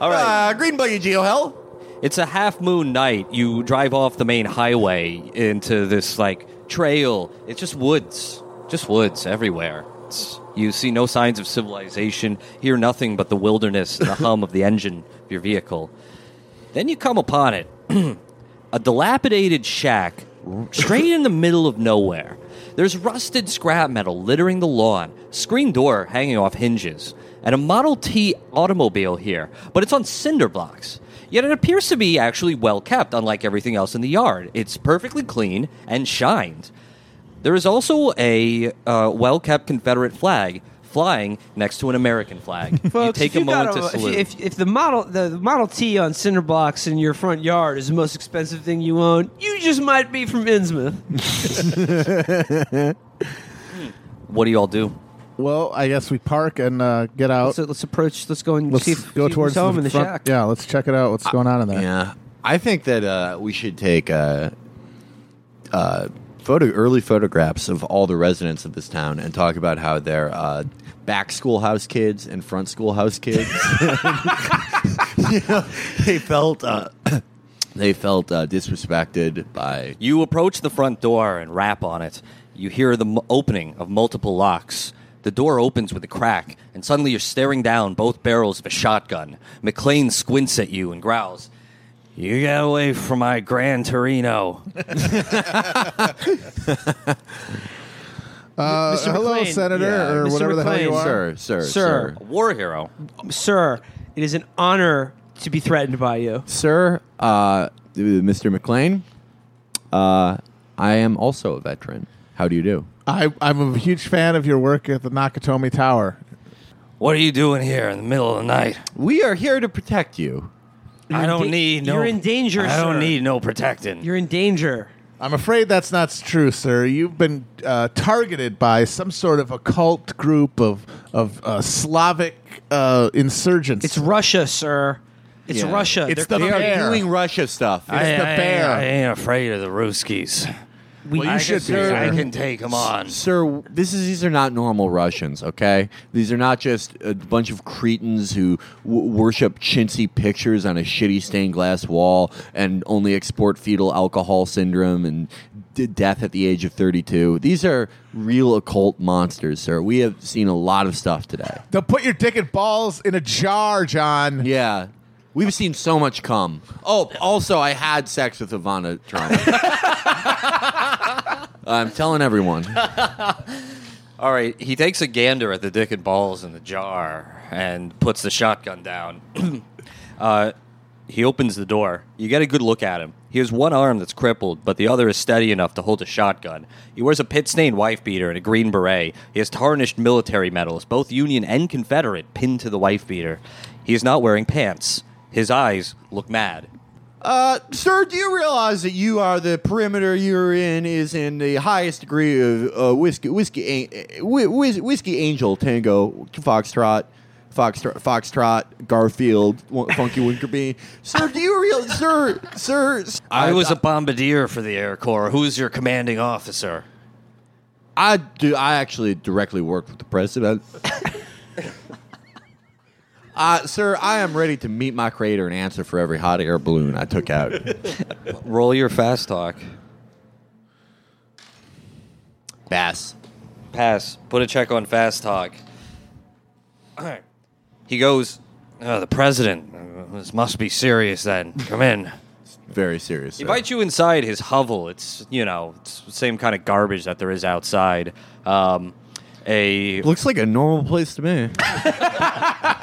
All right. Uh, green buggy Geohell. It's a half moon night. You drive off the main highway into this like trail. It's just woods, just woods everywhere. It's, you see no signs of civilization. Hear nothing but the wilderness and the [laughs] hum of the engine of your vehicle. Then you come upon it, [clears throat] a dilapidated shack straight in the middle of nowhere. There's rusted scrap metal littering the lawn, screen door hanging off hinges, and a Model T automobile here, but it's on cinder blocks. Yet it appears to be actually well kept, unlike everything else in the yard. It's perfectly clean and shined. There is also a uh, well kept Confederate flag flying next to an American flag. [laughs] you take if a moment got to salute. if, if the model the, the Model T on cinder blocks in your front yard is the most expensive thing you own, you just might be from Innsmouth. [laughs] what do you all do? Well, I guess we park and uh, get out. So let's approach. Let's go and let's see if, go see towards home the, in the front. shack. Yeah, let's check it out. What's going on in there? Yeah, I think that uh, we should take uh, uh, photo early photographs of all the residents of this town and talk about how they're uh, back schoolhouse kids and front schoolhouse kids. [laughs] [laughs] You know, they felt uh, [clears throat] they felt uh, disrespected by. You approach the front door and rap on it. You hear the m- opening of multiple locks. The door opens with a crack, and suddenly you're staring down both barrels of a shotgun. McLean squints at you and growls, You got away from my Gran Torino. [laughs] [laughs] Uh, Mr. hello, McLean. Senator, Yeah, or Mr. whatever the hell you McLean. are. Sir, sir, Sir. sir, A war hero. Sir, it is an honor to be threatened by you. sir, uh, Mr. McLean. Uh, I am also a veteran. How do you do? I, I'm a huge fan of your work at the Nakatomi Tower. What are you doing here in the middle of the night? We are here to protect you. I don't da- need no. you're in danger, I don't sir. need no protecting. You're in danger. I'm afraid that's not true, sir. You've been uh, targeted by some sort of occult group of of uh, Slavic uh, insurgents. It's Russia, sir. It's Yeah. Russia. It's They're- the They are bear. doing Russia stuff. It's the bear. I ain't afraid of the Ruskies. We, Well, you I should can, be, sir. I can take them on. Sir, this is these are not normal Russians, okay? These are not just a bunch of cretins who w- worship chintzy pictures on a shitty stained glass wall and only export fetal alcohol syndrome and d- death at the age of 32. These are real occult monsters, sir. We have seen a lot of stuff today. They'll put your dick and balls in a jar, John. Yeah. We've seen so much cum. Oh, also, I had sex with Ivana Trump. [laughs] I'm telling everyone. [laughs] All right, he takes a gander at the dick and balls in the jar and puts the shotgun down. [clears throat] uh, he opens the door. You get a good look at him. He has one arm that's crippled, but the other is steady enough to hold a shotgun. He wears a pit stained wife beater and a green beret. He has tarnished military medals, both Union and Confederate, pinned to the wife beater. He is not wearing pants. His eyes look mad. Uh, sir, do you realize that you are the perimeter you're in is in the highest degree of uh, whiskey, whiskey, a- whis- whiskey angel tango, foxtrot, foxtrot, foxtrot, Garfield, Wa- Funky Winkerbean. sir, do you realize, sir, sir? I was a bombardier for the Air Corps. Who's your commanding officer? I do. I actually directly work with the president. [laughs] Uh, sir, I am ready to meet my creator and answer for every hot air balloon I took out. [laughs] Roll your fast talk. Bass. Pass. Put a check on fast talk. All right. He goes, oh, the president. Uh, This must be serious then. Come in. Very serious. He sir. invites you inside his hovel. It's, you know, it's the same kind of garbage that there is outside. Um, a Looks like a normal place to me. [laughs]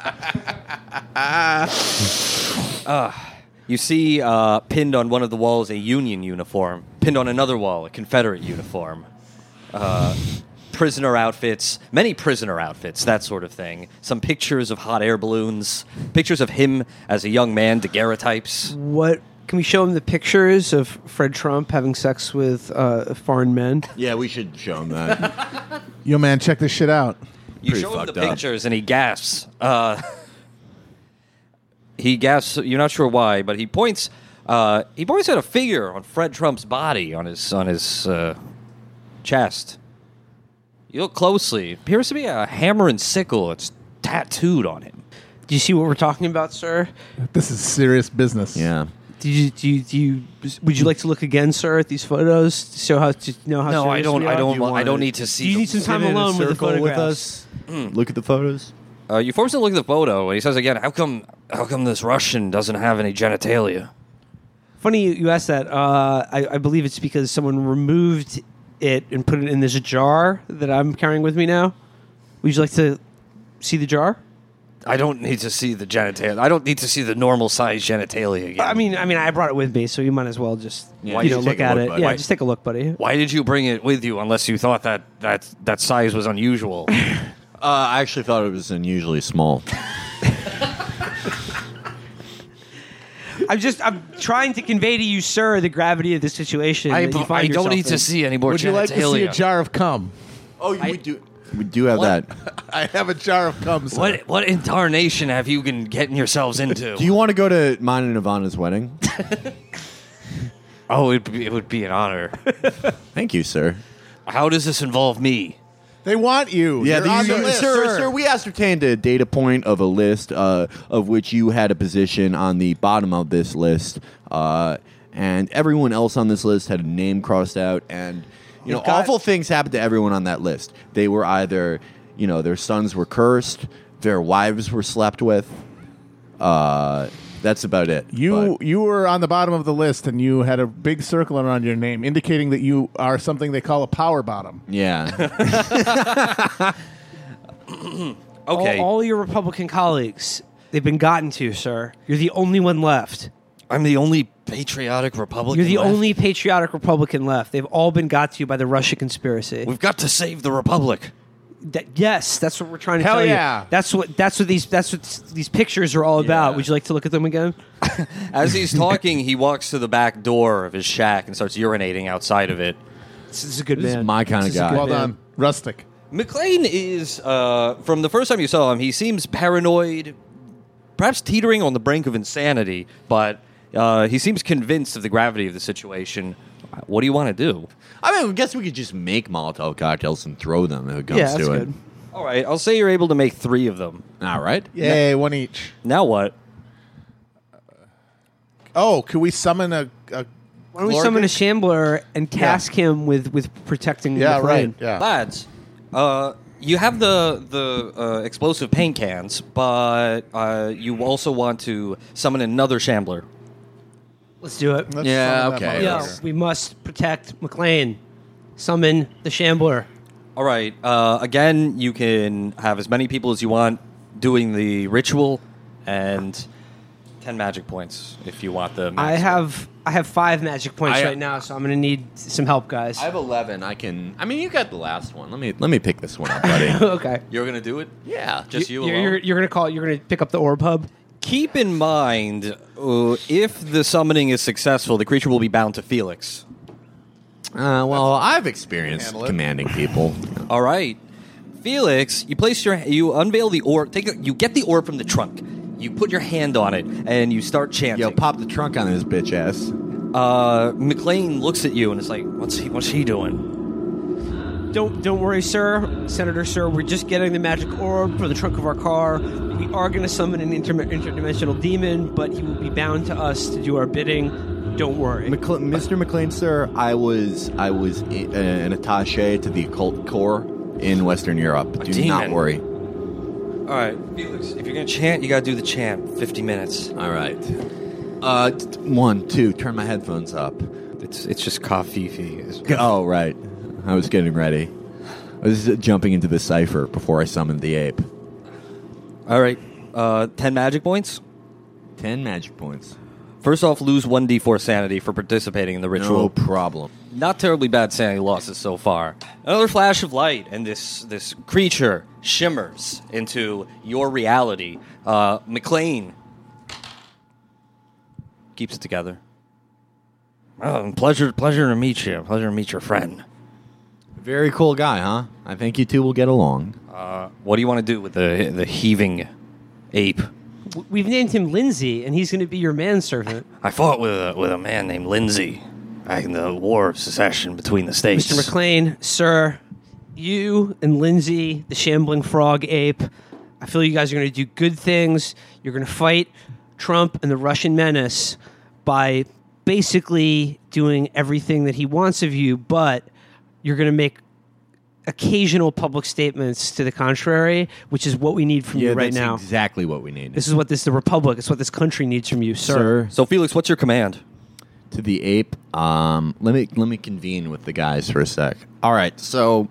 You see uh, pinned on one of the walls a Union uniform, pinned on another wall a Confederate uniform, uh, prisoner outfits, many prisoner outfits, that sort of thing. Some pictures of hot air balloons, pictures of him as a young man, daguerreotypes. What can we show him the pictures of Fred Trump having sex with uh, foreign men? [laughs] Yeah, we should show him that. [laughs] Yo, man, check this shit out. You Pretty show him the up. pictures and he gasps. Uh, [laughs] he gasps. You're not sure why, but he points. Uh, he points at a figure on Fred Trump's body on his on his uh, chest. You look closely. It appears to be a hammer and sickle. It's tattooed on him. Do you see what we're talking about, sir? This is serious business. yeah. Do you, do you, do you, would you like to look again, sir, at these photos to show how to know how? No, I serious don't. we I are? don't. you want, I don't need to see. Do you the- need some time Sit in a alone with the circle with photographs? us. Look at the photos. Uh, you force him to look at the photo, and he says again, "How come? How come this Russian doesn't have any genitalia?" Funny you, you asked that. Uh, I, I believe it's because someone removed it and put it in this jar that I'm carrying with me now. Would you like to see the jar? I don't need to see the genitalia. I don't need to see the normal size genitalia again. I mean, I mean, I brought it with me, so you might as well just Yeah, you you know should look take a at look, it. buddy. Yeah, Why- just take a look, buddy. why did you bring it with you unless you thought that that that size was unusual? [laughs] Uh, I actually thought it was unusually small. I'm just I'm trying to convey to you, sir, the gravity of the situation. I, that you I don't yourself need to see any more Would you like to see genitalia. a jar of cum? Oh, we do. We do have What? that. [laughs] I have a jar of cum. Sir. What what incarnation have you been getting yourselves into? Do you want to go to mine and Ivana's wedding? [laughs] oh, it would, be, it would be an honor. [laughs] Thank you, sir. How does this involve me? They want you. Yeah, You're the- on you- the list, sir, sir. We ascertained a data point of a list uh, of which you had a position on the bottom of this list, uh, and everyone else on this list had a name crossed out. And you know, You've got- awful things happened to everyone on that list. They were either, you know, their sons were cursed, their wives were slept with. Uh, that's about it. You But- you were on the bottom of the list, and you had a big circle around your name, indicating that you are something they call a power bottom. yeah. [laughs] Okay, All, all your Republican colleagues, they've been gotten to, sir. You're the only one left. I'm the only patriotic Republican. You're the left. only patriotic Republican left. They've all been got to you by the Russia conspiracy. We've got to save the Republic. That- yes, that's what we're trying to Hell tell yeah. you. That's what that's what these that's what these pictures are all about. Yeah. Would you like to look at them again? [laughs] As he's talking, he walks to the back door of his shack and starts urinating outside of it. This is a good This is man. my kind of This is a guy. Well man. done, rustic. McLean is, uh, from the first time you saw him, he seems paranoid, perhaps teetering on the brink of insanity, but uh, he seems convinced of the gravity of the situation. What do you want to do? I mean, I guess we could just make Molotov cocktails and throw them if it comes Yeah, that's to it. good. All right, I'll say you're able to make three of them. All right. Yay, one each. Now what? Oh, can we summon a? a Why don't we summon a shambler and task him with with protecting yeah, McLean? right. Yeah. Lads, uh, you have the the uh, explosive paint cans, but uh, you also want to summon another shambler. Let's do it. Let's Yeah, okay. Yo, we must protect McLean. Summon the shambler. All right. Uh, again, you can have as many people as you want doing the ritual, and ten magic points if you want the. I have I have five magic points I- right now, so I'm gonna need some help, guys. I have eleven. I can. I mean, you got the last one. Let me let me pick this one up, buddy. [laughs] okay. You're gonna do it. yeah. Just you, You're, alone. you're, you're gonna call. You're gonna pick up the orb hub. Keep in mind, uh, if the summoning is successful, the creature will be bound to Felix. Uh, well, I've experienced Handle it. commanding people. [laughs] All right, Felix, you place your you unveil the orb. Take a, you get the orb from the trunk. You put your hand on it and you start chanting. Yo, pop the trunk on his bitch ass. Uh, McLean looks at you and is like, "What's he? What's he doing?" Don't don't worry, sir, Senator, sir. We're just getting the magic orb for the trunk of our car. We are gonna summon an inter- interdimensional demon, but he will be bound to us to do our bidding. Don't worry. McLe- Mr. McLean, sir, I was I was i- uh, an attaché to the occult corps in Western Europe. Do not worry. All right, Felix. If you're gonna chant, you gotta do the chant. Fifty minutes. All right. Uh, t- t- one, two. Turn my headphones up. It's it's just coffee. Oh, right. I was getting ready. I was jumping into the cipher before I summoned the ape. All right, uh, ten magic points. Ten magic points. First off, lose one d4 sanity for participating in the ritual. No problem. Not terribly bad sanity losses so far. Another flash of light, and this this creature shimmers into your reality. Uh, McLean keeps it together. Oh, pleasure, pleasure to meet you. Pleasure to meet your friend. Very cool guy, huh? I think you two will get along. Uh, what do you want to do with the the heaving ape? W- We've named him Lindsay, and he's gonna be your manservant. I fought with a, with a man named Lindsay back in the War of Secession between the states. Mr. McLean, sir, you and Lindsay, the shambling frog ape, I feel you guys are going to do good things. You're going to fight Trump and the Russian menace. by basically doing everything that he wants of you, but you're going to make occasional public statements to the contrary, which is what we need from Yeah, you right that's now. exactly what we need. This is what this the republic. It's what this country needs from you, sir. So, Felix, what's your command? to the ape. Um, let me let me convene with the guys for a sec. All right, so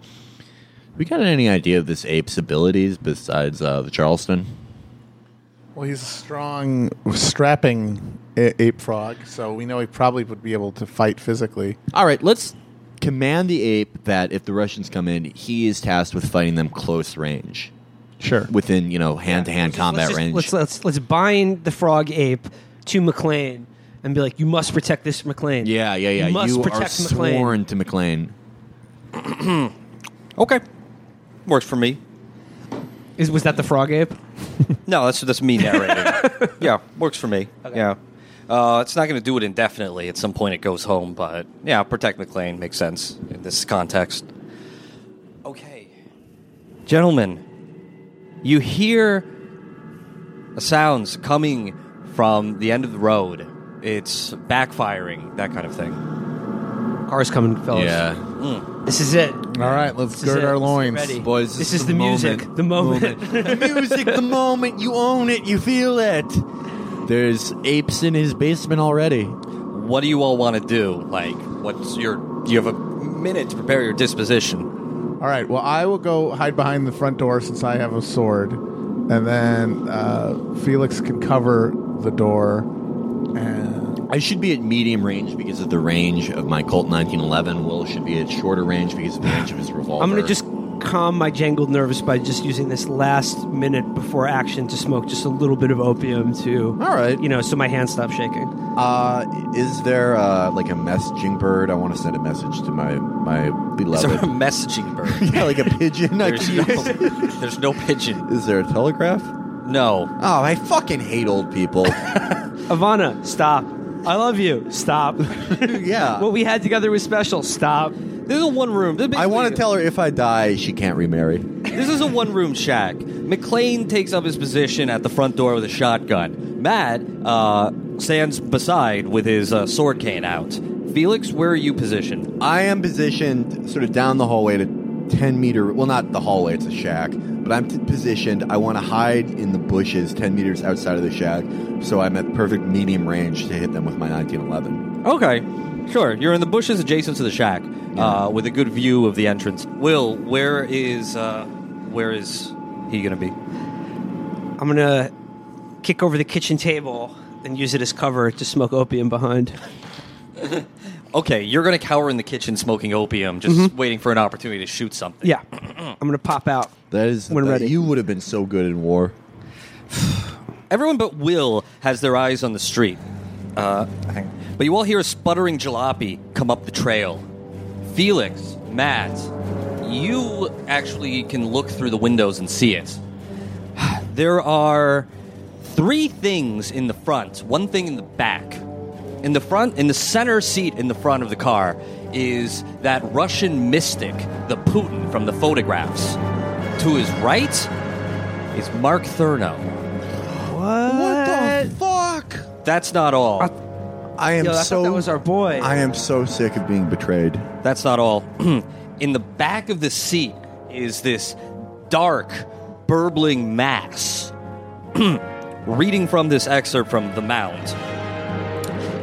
we got any idea of this ape's abilities besides uh, the Charleston? Well, he's a strong, strapping ape frog, so we know he probably would be able to fight physically. All right, let's command the ape that if the Russians come in, he is tasked with fighting them close range, Sure. within you know hand to hand combat let's just- range. Let's, let's let's bind the frog ape to McLean and be like, you must protect this McLean. yeah, yeah, yeah. You must are protect McLean. sworn to McLean. [clears throat] Okay. Works for me. Is, was that the frog ape? [laughs] No, that's that's me narrating. [laughs] yeah, works for me. Yeah. Uh, it's not going to do it indefinitely. At some point, it goes home, but yeah, protect McLean makes sense in this context. Okay, gentlemen, you hear sounds coming from the end of the road. It's backfiring, that kind of thing. Car's coming, fellas. Yeah, This is it. All right, let's This gird our loins. ready. Boys, this, this is is the the music. moment. The moment. the music, the moment you own it, you feel it. There's apes in his basement already. What do you all want to do? Like, what's your? Do you have a minute to prepare your disposition? All right. Well, I will go hide behind the front door since I have a sword, and then uh, Felix can cover the door. And I should be at medium range because of the range of my Colt 1911. Will should be at shorter range because of the range of his revolver. I'm going to just calm my jangled nerves by just using this last minute before action to smoke just a little bit of opium to, All right. you know, so my hands stop shaking. Uh, is there uh, like a messaging bird? I want to send a message to my my Is there a messaging bird? [laughs] yeah, like a pigeon. There's no, [laughs] there's no pigeon. Is there a telegraph? No. Oh, I fucking hate old people. [laughs] Ivana, stop. I love you. Stop. yeah. [laughs] [laughs] what we had together was special. Stop. This is a one room. I want to tell her if I die, she can't remarry. This is a one room shack. McLean takes up his position at the front door with a shotgun. Matt uh, stands beside with his uh, sword cane out. Felix, where are you positioned? I am positioned sort of down the hallway to 10 meter. Well, not the hallway, it's a shack. But I'm t- positioned. I want to hide in the bushes 10 meters outside of the shack. So I'm at perfect medium range to hit them with my 1911. Okay, sure. You're in the bushes adjacent to the shack, uh, with a good view of the entrance. Will, where is uh, where is he going to be? I'm going to kick over the kitchen table and use it as cover to smoke opium behind. [laughs] Okay, you're going to cower in the kitchen smoking opium, just waiting for an opportunity to shoot something. Yeah. [clears throat] I'm going to pop out. That is. When that- ready. You would have been so good in war. [sighs] Everyone but Will has their eyes on the street. Uh, hang on. but you all hear a sputtering jalopy come up the trail. Felix, Matt, you actually can look through the windows and see it. [sighs] There are three things in the front, one thing in the back. In the front, in the center seat in the front of the car, is that Russian mystic, the Putin from the photographs. To his right is Mark Thurno. What? The fuck? That's not all. I am Yo, I so. thought that was our boy. I am so sick of being betrayed. That's not all. [clears throat] In the back of the seat is this dark, burbling mass. [clears throat] Reading from this excerpt from The Mound.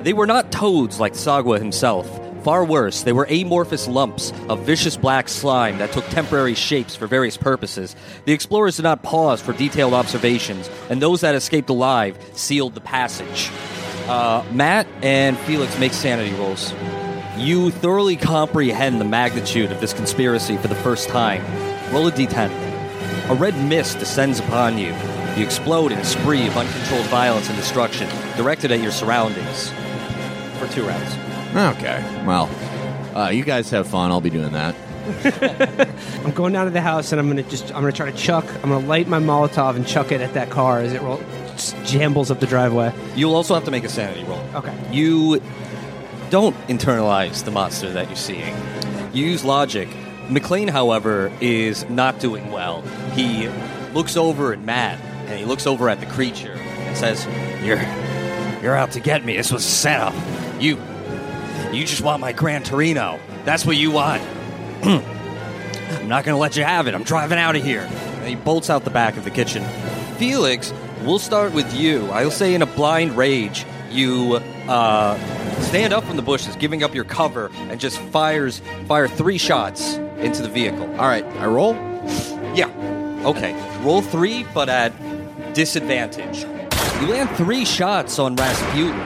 They were not toads like Tsathoggua himself. Far worse, they were amorphous lumps of vicious black slime that took temporary shapes for various purposes. The explorers did not pause for detailed observations, and those that escaped alive sealed the passage. Uh, Matt and Felix make sanity rolls. You thoroughly comprehend the magnitude of this conspiracy for the first time. Roll a d10. A red mist descends upon you. You explode in a spree of uncontrolled violence and destruction, directed at your surroundings. For two rounds. Okay. Well, uh, you guys have fun. I'll be doing that. [laughs] I'm going down to the house and I'm gonna just I'm gonna try to chuck. I'm gonna light my Molotov and chuck it at that car as it roll, just jambles up the driveway. You'll also have to make a sanity roll. Okay. You don't internalize the monster that you're seeing. You use logic. McLean, however, is not doing well. He looks over at Matt and he looks over at the creature and says, "You're You're out to get me. This was a setup. You, you just want my Gran Torino. That's what you want. [clears throat] I'm not going to let you have it. I'm driving out of here. And he bolts out the back of the kitchen. Felix, we'll start with you. I'll say in a blind rage, you uh, stand up from the bushes, giving up your cover, and just fires fire three shots into the vehicle. All right, I roll. Yeah. Okay. Roll three, but at disadvantage. You land three shots on Rasputin,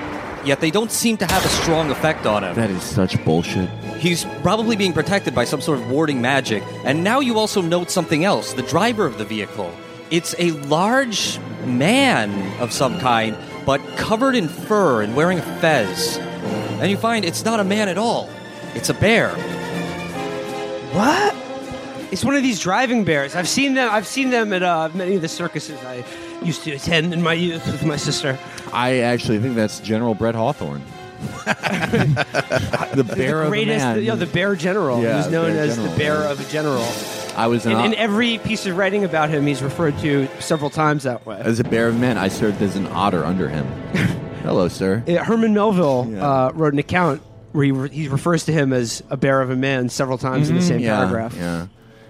yet they don't seem to have a strong effect on him. That is such bullshit. He's probably being protected by some sort of warding magic. And now you also note something else the driver of the vehicle. It's a large man of some kind, but covered in fur and wearing a fez. And you find it's not a man at all, it's a bear. What? It's one of these driving bears. I've seen them. I've seen them at uh, many of the circuses I used to attend in my youth with my sister. I actually think that's General Brett Hawthorne. [laughs] the bear of a Greatest, man. you know, the bear general. Yeah, He's known as general, the bear yeah. of a general. I was In, in every piece of writing about him, he's referred to several times that way. as a bear of a man. I served as an otter under him. [laughs] Hello, sir. Uh, Herman Melville Yeah. uh, wrote an account where he, re- he refers to him as a bear of a man several times in the same Mm-hmm. yeah, paragraph. Yeah.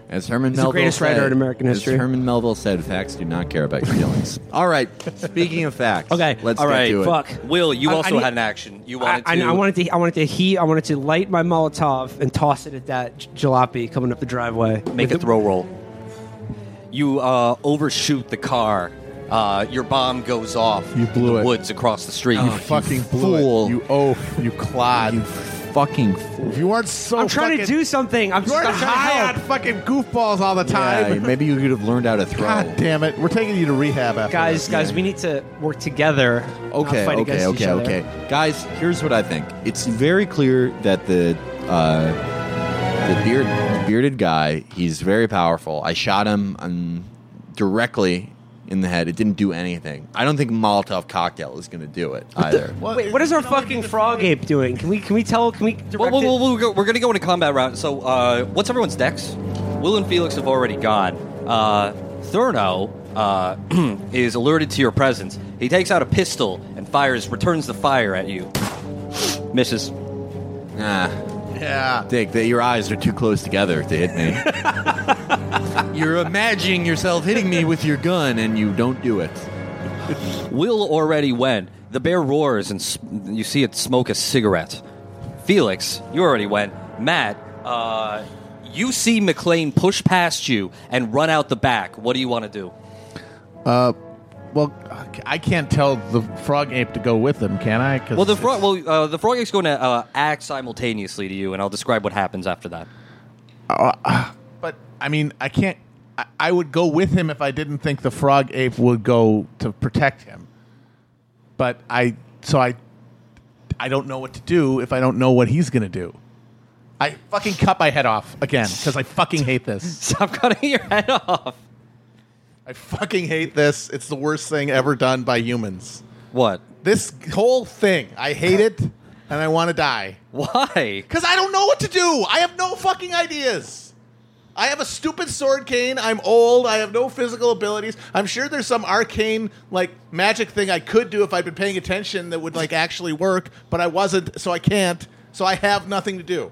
As Herman He's the Melville greatest writer said- in American as. Herman Melville said, "Facts do not care about your feelings." All right. Speaking of facts, Okay, let's All get right, to it. Fuck. Will, you I- I also need- had an action. You I, wanted I, to. I wanted to. I wanted to heat. I wanted to light my Molotov and toss it at that j- jalopy coming up the driveway. make a With the- throw roll. You uh, overshoot the car. Uh, your bomb goes off. You blew in the it. woods across the street. You fucking blew fool. it. You oaf. You clod. You You, fucking fool. You aren't so. I'm trying to do something. I'm You just aren't I'm trying to high on fucking goofballs all the Yeah, time. maybe you could have learned how to throw. God damn it! We're taking you to rehab after Guys, this. guys, we need to work together. not Okay, fight okay, against each okay, other. okay. Guys, here's what I think. It's very clear that the uh, the beard, bearded guy, he's very powerful. I shot him um, directly in the head. It didn't do anything. I don't think Molotov cocktail is going to do it either. Wait, what is our fucking frog ape doing? Can we can we tell? Can we direct Well, well, it? well, we'll go, we're going to go into combat round. So, uh, what's everyone's dex? Will and Felix have already gone. Uh, Thurno uh, [clears throat] is alerted to your presence. He takes out a pistol and fires, returns the fire at you. Misses. Ah, Yeah. Dick, that your eyes are too close together to hit me. [laughs] You're imagining yourself hitting me with your gun, and you don't do it. Will already went. The bear roars, and s- you see it smoke a cigarette. Felix, you already went. Matt, uh, you see McLean push past you and run out the back. What do you want to do? Well, I can't tell the frog ape to go with him, can I? 'Cause Well, the frog. Well, uh, the frog is going to uh, act simultaneously to you, and I'll describe what happens after that. But I mean, I can't. I, I would go with him if I didn't think the frog ape would go to protect him. But I, so I, I don't know what to do if I don't know what he's gonna do. I fucking cut my head off again because I fucking hate this. [laughs] Stop cutting your head off. I fucking hate this. It's the worst thing ever done by humans. What? This whole thing, I hate it, and I want to die. Why? Because I don't know what to do. I have no fucking ideas. I have a stupid sword cane. I'm old. I have no physical abilities. I'm sure there's some arcane like magic thing I could do if I'd been paying attention that would like actually work, but I wasn't, so I can't. So I have nothing to do.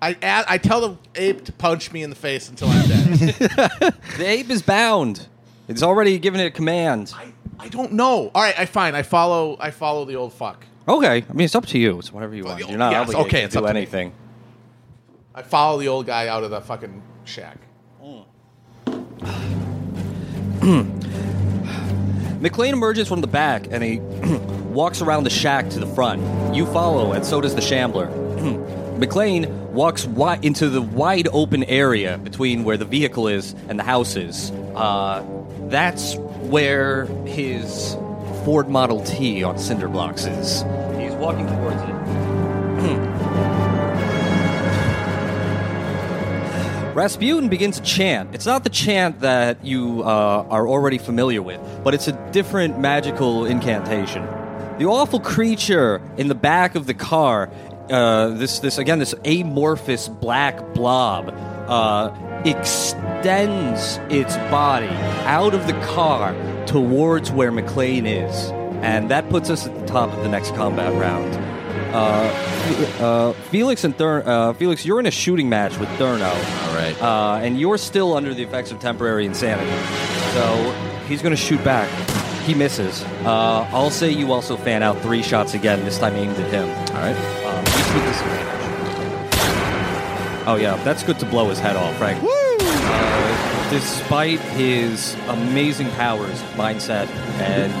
I a- I tell the ape to punch me in the face until I'm dead. [laughs] The ape is bound. It's already given it a command. I, I don't know. All right, I fine. I follow. I follow the old fuck. Okay. I mean, it's up to you. It's whatever you want. You're not yes, obligated okay, to it's do up to me. anything. I follow the old guy out of the fucking shack. Hmm. [clears throat] McLean emerges from the back and he [clears throat] walks around the shack to the front. You follow, and so does the Shambler. [clears throat] McLean walks wi- into the wide open area between where the vehicle is and the house is. Uh, that's where his Ford Model T on cinder blocks is. He's walking towards it. [clears throat] Rasputin begins to chant. It's not the chant that you uh, are already familiar with, but it's a different magical incantation. The awful creature in the back of the car, uh, this this again this amorphous black blob, uh, extends its body out of the car towards where McLean is. and that puts us at the top of the next combat round. Uh, uh, Felix and Thur- uh, Felix, you're in a shooting match with Thurno. All right. Uh, and you're still under the effects of temporary insanity. So he's going to shoot back. He misses. Uh, I'll say you also fan out three shots again, this time aimed at him. All right. With disadvantage. Oh, yeah, that's good to blow his head off, right? Uh, despite his amazing powers, mindset, and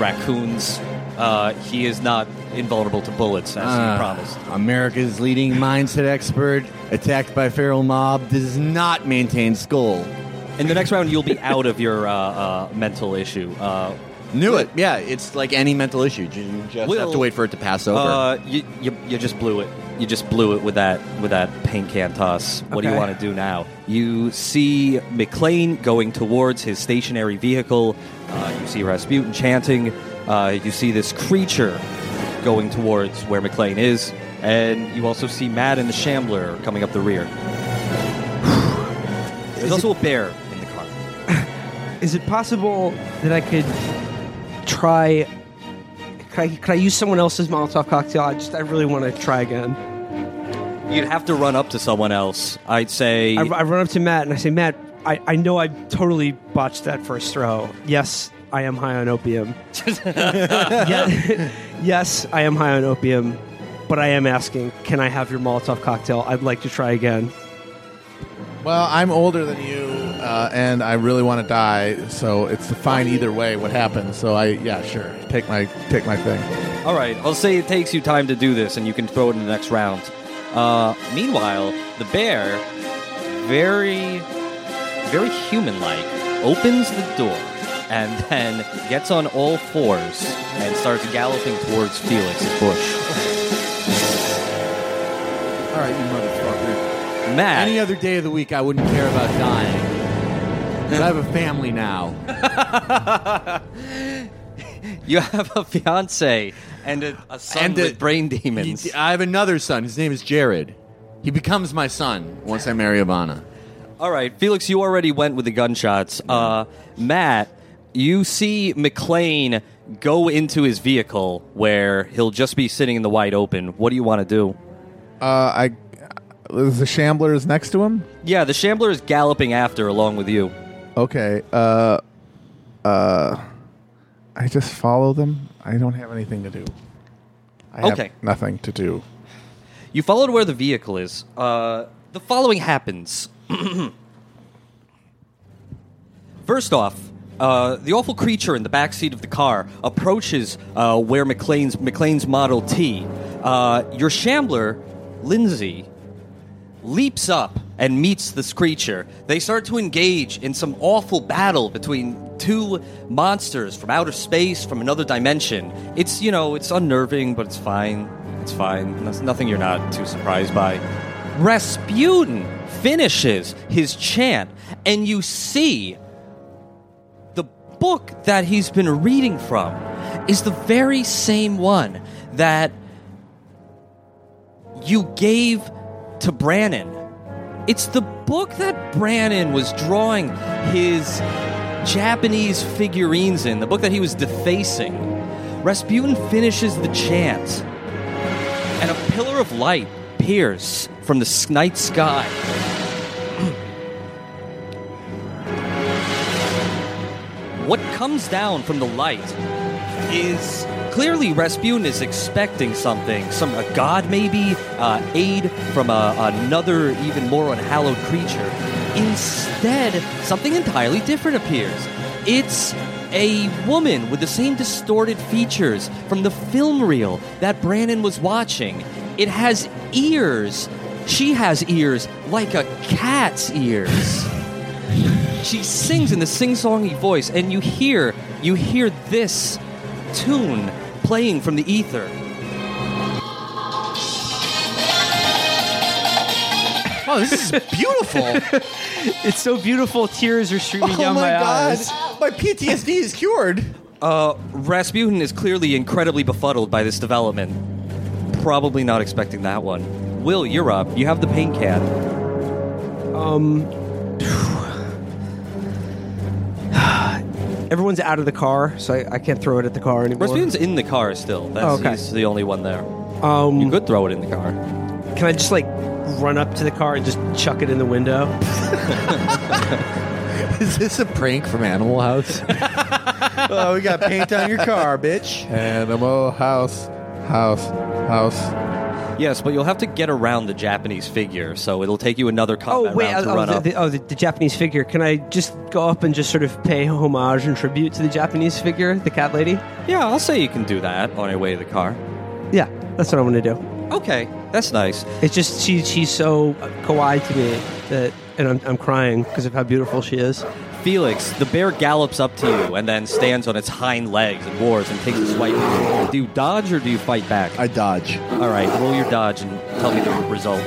raccoons, uh, he is not invulnerable to bullets, as Ah, he promised. America's leading mindset expert, attacked by feral mob, does not maintain skull. In the next round, you'll be out of your uh, uh, mental issue. Knew it. Yeah, it's like any mental issue. You just Will- have to wait for it to pass over. Uh, you, you, you just blew it. You just blew it with that with that paint can toss. What do you want to do now? You see McLean going towards his stationary vehicle. Uh, you see Rasputin chanting. Uh, you see this creature going towards where McLean is, and you also see Matt and the Shambler coming up the rear. [sighs] There's also a bear in the car. [laughs] Is it possible that I could try? Could I, I use someone else's Molotov cocktail? I just I really want to try again. You'd have to run up to someone else. I'd say. I, I run up to Matt and I say, Matt, I, I know I totally botched that first throw. Yes, I am high on opium. [laughs] Yeah- yes, I am high on opium, but I am asking, can I have your Molotov cocktail? I'd like to try again. Well, I'm older than you, uh, and I really want to die, so it's fine either way what happens. So I, yeah, sure, take my take my thing. All right, I'll say it takes you time to do this, and you can throw it in the next round. Uh, meanwhile, the bear, very, very human-like, opens the door and [laughs] then gets on all fours and starts galloping towards Felix's bush. All right, you motherfucker. Matt, Any other day of the week, I wouldn't care about dying. But I have a family now. [laughs] you have a fiance and a, a son And with a- brain demons. He- I have another son. His name is Jared. He becomes my son once I marry Ivana. All right, Felix, you already went with the gunshots. Uh, Matt, you see McLean go into his vehicle where he'll just be sitting in the wide open. What do you want to do? Uh, I is the Shamblers next to him. Yeah, the Shambler is galloping after along with you. Okay. Uh, uh, I just follow them. I don't have anything to do. I have Okay. nothing to do. You follow to where the vehicle is. Uh, the following happens. [clears throat] First off, uh, the awful creature in the back seat of the car approaches uh, where McLean's McLean's Model T. Uh, your Shambler, Lindsay, leaps up and meets this creature. They start to engage in some awful battle between two monsters from outer space, from another dimension. It's, you know, it's unnerving, but it's fine. It's fine. That's nothing you're not too surprised by. Rasputin finishes his chant, and you see the book that he's been reading from is the very same one that you gave to Brandon. It's the book that Brandon was drawing his Japanese figurines in, the book that he was defacing. Rasputin finishes the chant, and a pillar of light appears from the night sky. [clears throat] what comes down from the light is clearly Rasputin is expecting something, some a god maybe, uh, aid from a, another even more unhallowed creature. Instead, something entirely different appears. It's a woman with the same distorted features from the film reel that Brandon was watching. It has ears. She has ears like a cat's ears. [laughs] She sings in the sing-songy voice, and you hear you hear this tune playing from the ether. Oh, this is [laughs] beautiful. [laughs] It's so beautiful. Tears are streaming oh down my, my, god. eyes. My PTSD is cured. Uh, Rasputin is clearly incredibly befuddled by this development. Probably not expecting that one. Will, you're up. You have the paint can. Everyone's out of the car, so I, I can't throw it at the car anymore. Rasputin's in the car still. That's, Oh, okay. He's the only one there. Um, You could throw it in the car. Can I just like run up to the car and just chuck it in the window? [laughs] Is this a prank from Animal House? [laughs] oh, we got paint on your car, bitch. Animal house, house, house. Yes, but you'll have to get around the Japanese figure, so it'll take you another Oh combat wait! round to oh, run the, up. the, oh, the, the Japanese figure. Can I just go up and just sort of pay homage and tribute to the Japanese figure, the cat lady? yeah, I'll say you can do that on your way to the car. Yeah, that's what I want to do. Okay, that's nice. It's just she she's so kawaii to me that, and I'm I'm crying because of how beautiful she is. Felix, the bear gallops up to you and then stands on its hind legs and roars and takes a swipe. Do you dodge or do you fight back? I dodge. All right, roll your dodge and tell me the result.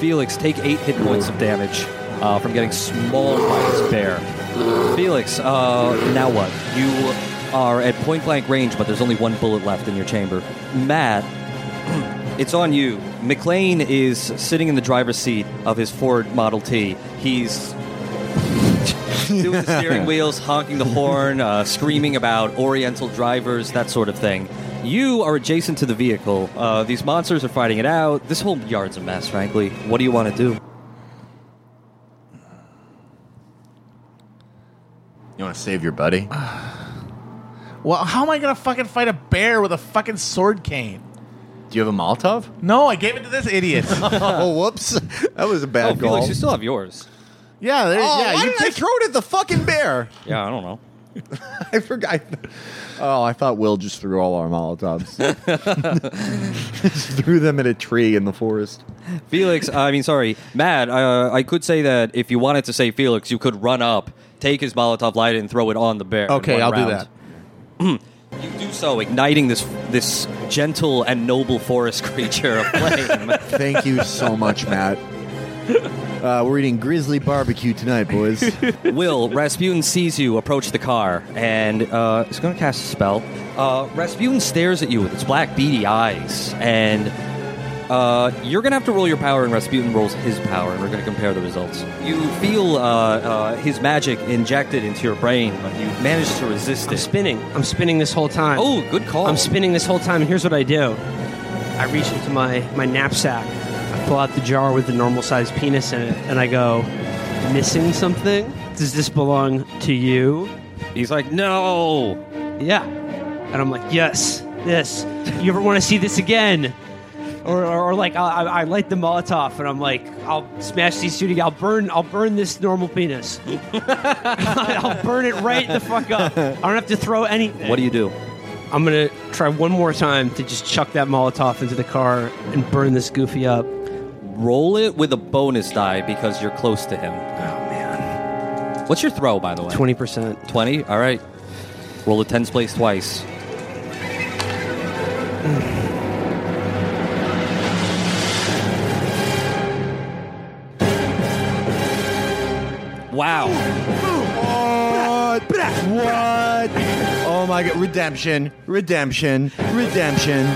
Felix, take eight hit points of damage uh, from getting mauled by this bear. Felix, uh, now what? You are at point blank range, but there's only one bullet left in your chamber. Matt, [clears throat] it's on you. McLean is sitting in the driver's seat of his Ford Model T. He's [laughs] doing the steering [laughs] wheels, honking the horn, uh, screaming about Oriental drivers, that sort of thing. You are adjacent to the vehicle. Uh, these monsters are fighting it out. This whole yard's a mess, frankly. What do you want to do? You want to save your buddy? [sighs] Well, how am I gonna fucking fight a bear with a fucking sword cane? Do you have a Molotov? No, I gave it to this idiot. [laughs] oh, whoops. That was a bad oh, call. Felix, you still have yours. Yeah, there, oh, yeah. why You did I throw it at the fucking bear? Yeah, I don't know. [laughs] I forgot. Oh, I thought Will just threw all our Molotovs. just [laughs] [laughs] threw them at a tree in the forest. Felix, I mean, sorry, Matt, uh, I could say that if you wanted to say Felix, you could run up, take his Molotov light, and throw it on the bear. Okay, I'll do that. [clears throat] You do so, igniting this this gentle and noble forest creature of flame. Thank you so much, Matt. Uh, we're eating grizzly barbecue tonight, boys. [laughs] Will Rasputin sees you approach the car and uh, is going to cast a spell. Uh, Rasputin stares at you with its black beady eyes, and uh, you're going to have to roll your power, and Rasputin rolls his power, and we're going to compare the results. You feel uh, uh, his magic injected into your brain, but you manage to resist I'm it. spinning. I'm spinning this whole time. Oh, good call. I'm spinning this whole time, and here's what I do. I reach into my, my knapsack, I pull out the jar with the normal sized penis in it, and I go, Missing something? Does this belong to you? He's like, no. Yeah. And I'm like, Yes, this. You ever want to see this again? Or, or, or like, I, I- I light the Molotov, and I'm like, I'll smash these two together. I'll burn, I'll burn this normal penis. [laughs] I'll burn it right the fuck up. I don't have to throw anything. What do you do? I'm gonna try one more time to just chuck that Molotov into the car and burn this goofy up. Roll it with a bonus die because you're close to him. Oh man, What's your throw, by the way? twenty percent. 20? All right. Roll a tens place twice. Wow. what? What? Oh my god. Redemption. Redemption. Redemption.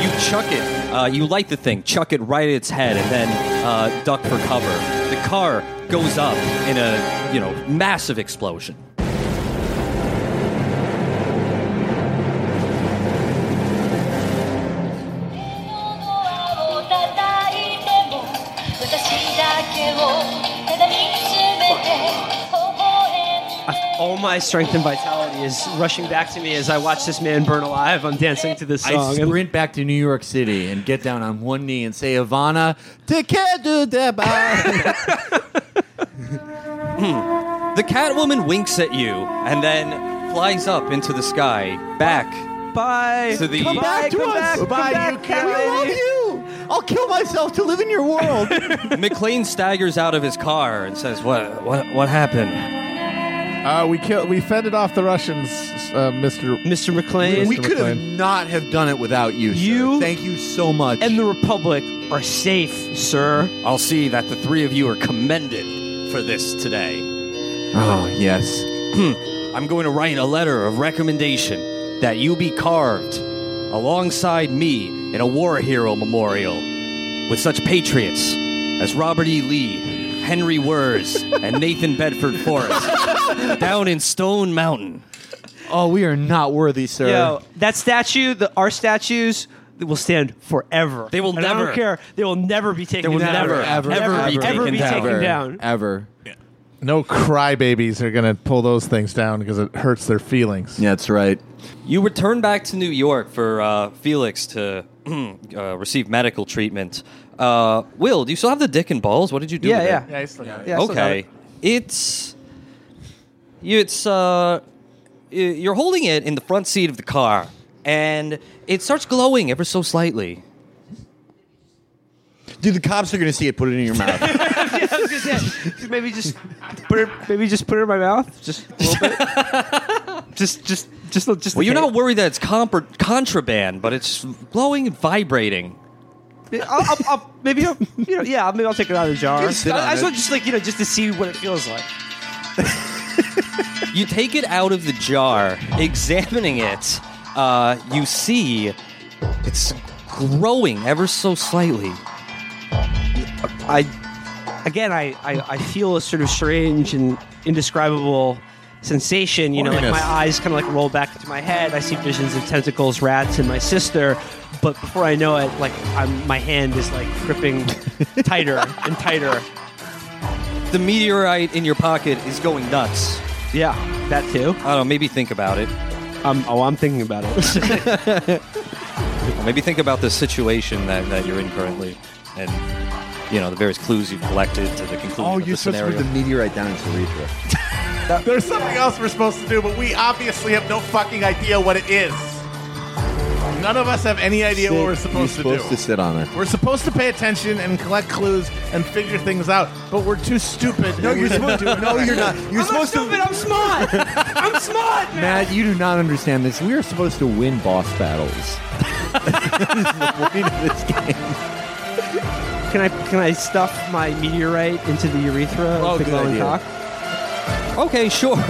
You chuck it. Uh, you light the thing, chuck it right at its head, and then uh, duck for cover. The car goes up in a, you know, massive explosion. All my strength and vitality is rushing back to me as I watch this man burn alive. I'm dancing to this I song. And- sprint back to New York City and get down on one knee and say, Ivana, take care to the The Catwoman winks at you and then flies up into the sky, back Bye. to the. Come back to come us. back, come Bye, back, you cat We love you. I'll kill myself to live in your world. [laughs] McLean staggers out of his car and says, "What? What? What happened?" Uh, we killed. We fended off the Russians, uh, Mister. Mr. McLean we Mr. could have McLean. not have done it without you. sir. You Thank you so much. and the Republic are safe, sir. I'll see that the three of you are commended for this today. oh yes. [clears throat] I'm going to write a letter of recommendation that you be carved alongside me in a war hero memorial with such patriots as Robert E. Lee, Henry Wirz and Nathan Bedford Forrest [laughs] down in Stone Mountain. Oh, we are not worthy, sir. Yo, that statue, the our statues, will stand forever. They will And I never- don't care. They will never be taken They will down. never, ever, ever, ever, be ever taken be down. taken ever, down. ever. No crybabies are going to pull those things down because it hurts their feelings. Yeah, that's right. You return back to New York for uh, Felix to [clears throat] uh, receive medical treatment. Uh, Will, do you still have the dick and balls? What did you do? Yeah, with yeah. it? Yeah, I still got it. Yeah, I still got okay, it. it's it's uh, y- you're holding it in the front seat of the car, and it starts glowing ever so slightly. Dude, the cops are going to see it. Put it in your mouth. [laughs] I was gonna say, maybe just put it. Maybe just put it in my mouth. Just a little bit. [laughs] just, just, just, just. Well, you're not worried that it's comp- contraband, but it's glowing and vibrating. I'll, I'll, I'll, maybe, I'll, you know, yeah. Maybe I'll take it out of the jar. I, Just sit I on just it. want just like you know, just to see what it feels like. You take it out of the jar, examining it. Uh, you see it's growing ever so slightly. I, again, I, I, I feel a sort of strange and indescribable sensation. You know, like my eyes kind of like roll back into my head. I see visions of tentacles, rats, and my sister. But before I know it, like I'm, my hand is like gripping [laughs] tighter and tighter. The meteorite in your pocket is going nuts. Yeah, that too. I don't know, maybe think about it. Um, oh, I'm thinking about it. [laughs] Maybe think about the situation that, that you're in currently and, you know, the various clues you've collected to the conclusion oh, of you're the supposed to scenario. put the meteorite down his [laughs] urethra. There's something else we're supposed to do, but we obviously have no fucking idea what it is. None of us have any idea what we're supposed, You're supposed to to sit on it. We're supposed to pay attention and collect clues and figure things out, but we're too stupid. No, you're supposed to. No, you're not. [laughs] You're I'm not supposed stupid. to. I'm smart. I'm smart, man. Matt, you do not understand this. We are supposed to win boss battles. this is the point of this game. Can I can I stuff my meteorite into the urethra Oh, of the good glowing idea. cock? Okay, sure. [laughs]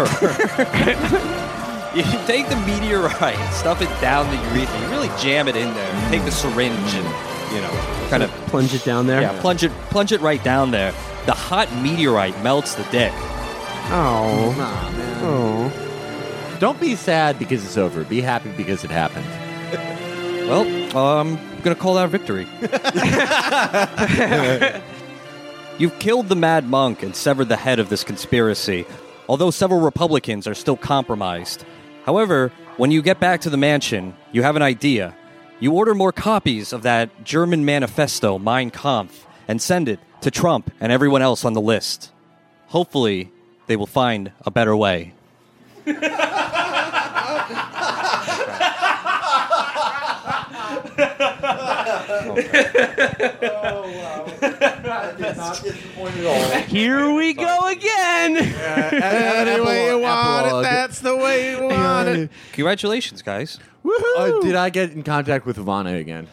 you take the meteorite, stuff it down the urethra, you really jam it in there. You take the syringe and, you know, kind of Plunge it down there. yeah, plunge it plunge it right down there. The hot meteorite melts the dick. Oh. Nah, man. Oh. Don't be sad because it's over. Be happy because it happened. [laughs] Well, I'm gonna call that a victory. [laughs] You've killed the Mad Monk and severed the head of this conspiracy, although several Republicans are still compromised. However, when you get back to the mansion, you have an idea. You order more copies of that German manifesto, Mein Kampf, and send it to Trump and everyone else on the list. Hopefully, they will find a better way. [laughs] Oh, [laughs] [laughs] Here we go again. Any way you want it, that's the way you want it. Congratulations, guys. Uh, did I get in contact with Ivana again?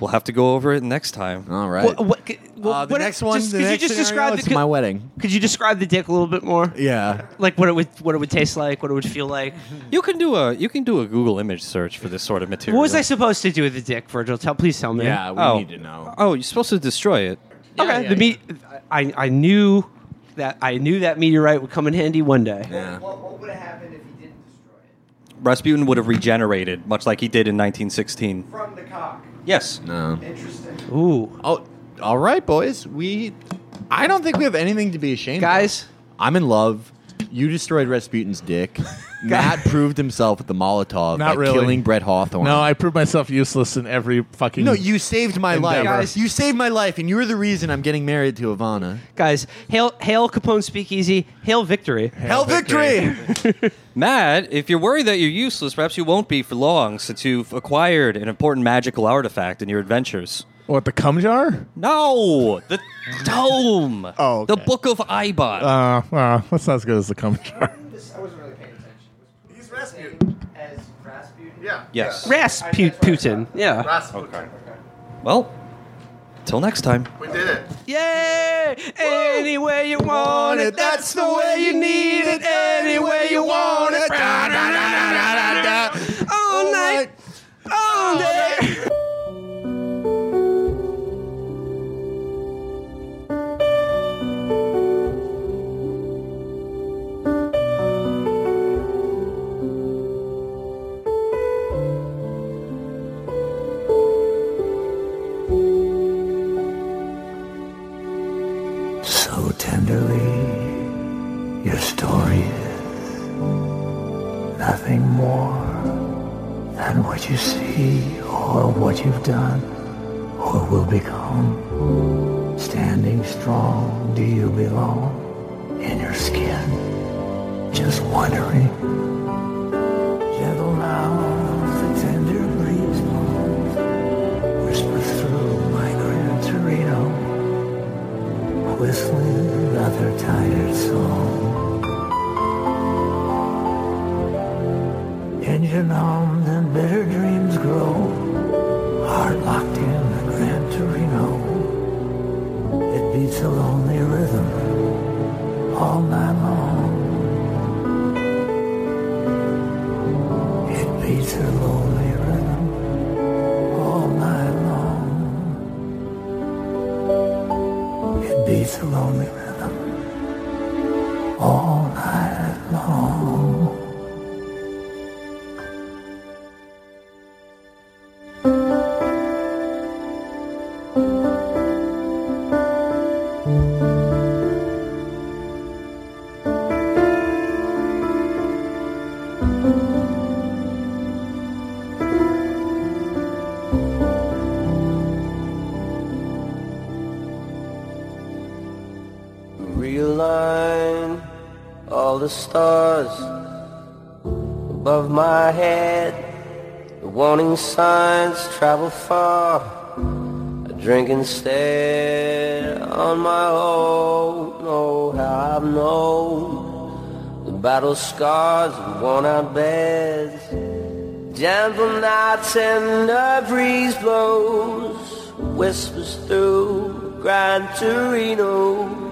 We'll have to go over it next time. All right. What, what, well, Uh, the what- next one. just- the could next you just scenario, describe the? it's Could, my wedding. could you describe the dick a little bit more? Yeah. Like what it would what it would taste like, what it would feel like. You can do a you can do a Google image search for this sort of material. What was I supposed to do with the dick, Virgil? Tell, please tell me. Yeah, we Oh. need to know. Oh, you're supposed to destroy it. Okay. yeah, the meat. I I knew that I knew that meteorite would come in handy one day. Yeah. What would have happened if he didn't destroy it? Rasputin would have regenerated, much like he did in 1916. From the cock. Yes. No. Interesting. Ooh, Oh, all right, boys. We. I don't think we have anything to be ashamed. Of. Guys. I'm in love. You destroyed Rasputin's dick. [laughs] Matt proved himself with the Molotov Not by really. killing Brett Hawthorne. No, I proved myself useless in every fucking. No, you saved my life. Endeavor. Guys. You saved my life, and you're the reason I'm getting married to Ivana. Guys, hail, hail Capone Speakeasy, hail victory. Hell victory! [laughs] Matt, if you're worried that you're useless, perhaps you won't be for long since you've acquired an important magical artifact in your adventures. What the cum jar? No! The tome! [laughs] Oh, okay. The Book of Eibon. Uh, well, that's not as good as the cum jar. I wasn't really paying attention. He's Rasputin. As Rasputin? Yeah. yes. Rasputin. Yeah. Rasputin. Well, till next time. We did it. Yay! Any way you want it, that's the way you need it. Any way you want it. All And what you see, or what you've done, or will become, standing strong, do you belong in your skin? Just wondering. Gentle now, the tender breeze blows, whispers through my Gran Torino, whistling another tired song. Engine hummed and bitter dreams grow, heart locked in the Gran Torino. It beats a drink instead on my own. Oh, how I've known the battle scars and worn out beds. Gentle nights and a breeze blows, whispers through Gran Torino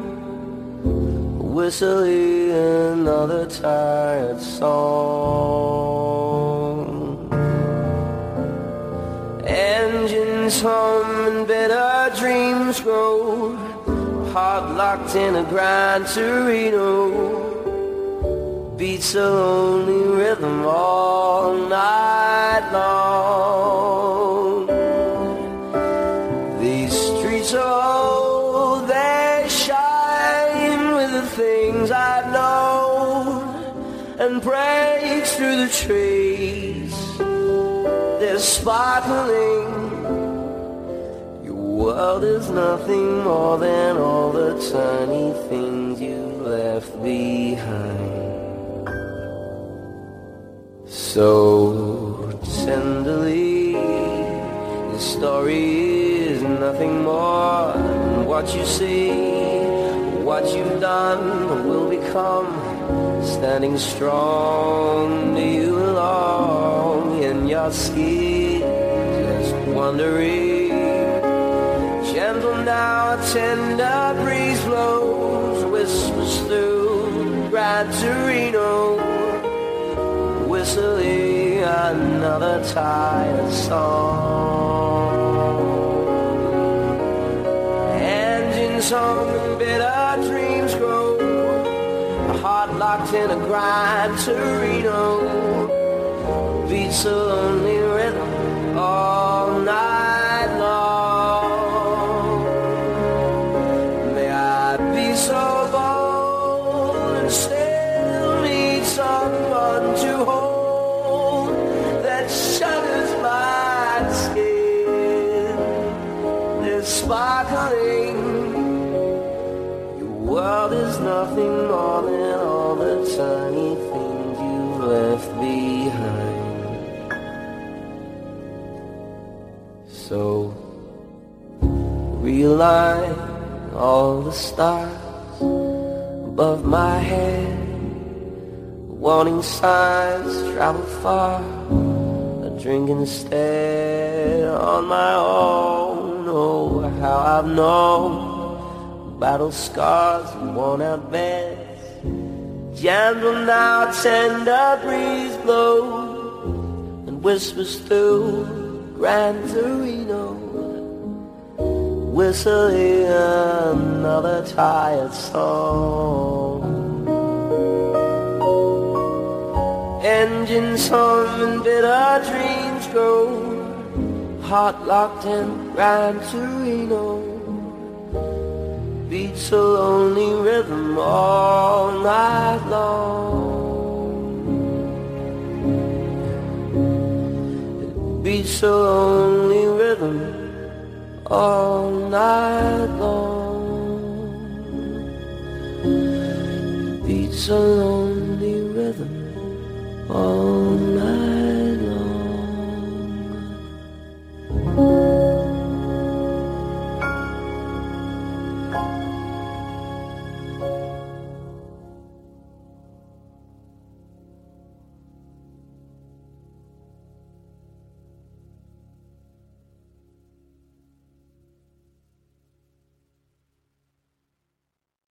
whistling another tired song. Engines hum and better dreams grow, heart locked in a Gran Torino. Beats a lonely rhythm all night long. These streets are old, they shine with the things I've known and breaks through the trees. Sparkling. Your world is nothing more than all the tiny things you left behind. So tenderly, the story is nothing more than what you see, what you've done will become. Standing strong, do you in your skin? Just wondering. Gentle now, a tender breeze blows, whispers through Gran Torino whistling another tired song. Engines hum bitter dreams grow. A heart locked in a Gran Torino beats a lonely rhythm all night long. May I be so bold and still need someone to hold that shudders my skin. They're sparkling. Your world is nothing more So realign all the stars above my head. Warning signs travel far. A drink instead on my own. Oh, how I've known battle scars and worn out beds. Gentle now, tender breeze blows and whispers through Gran Torino whistling another tired song. Engines hum and bitter dreams grow, heart locked in Gran Torino. Beats a lonely rhythm all night long. beats a lonely rhythm all night long. Beats a lonely rhythm all night long.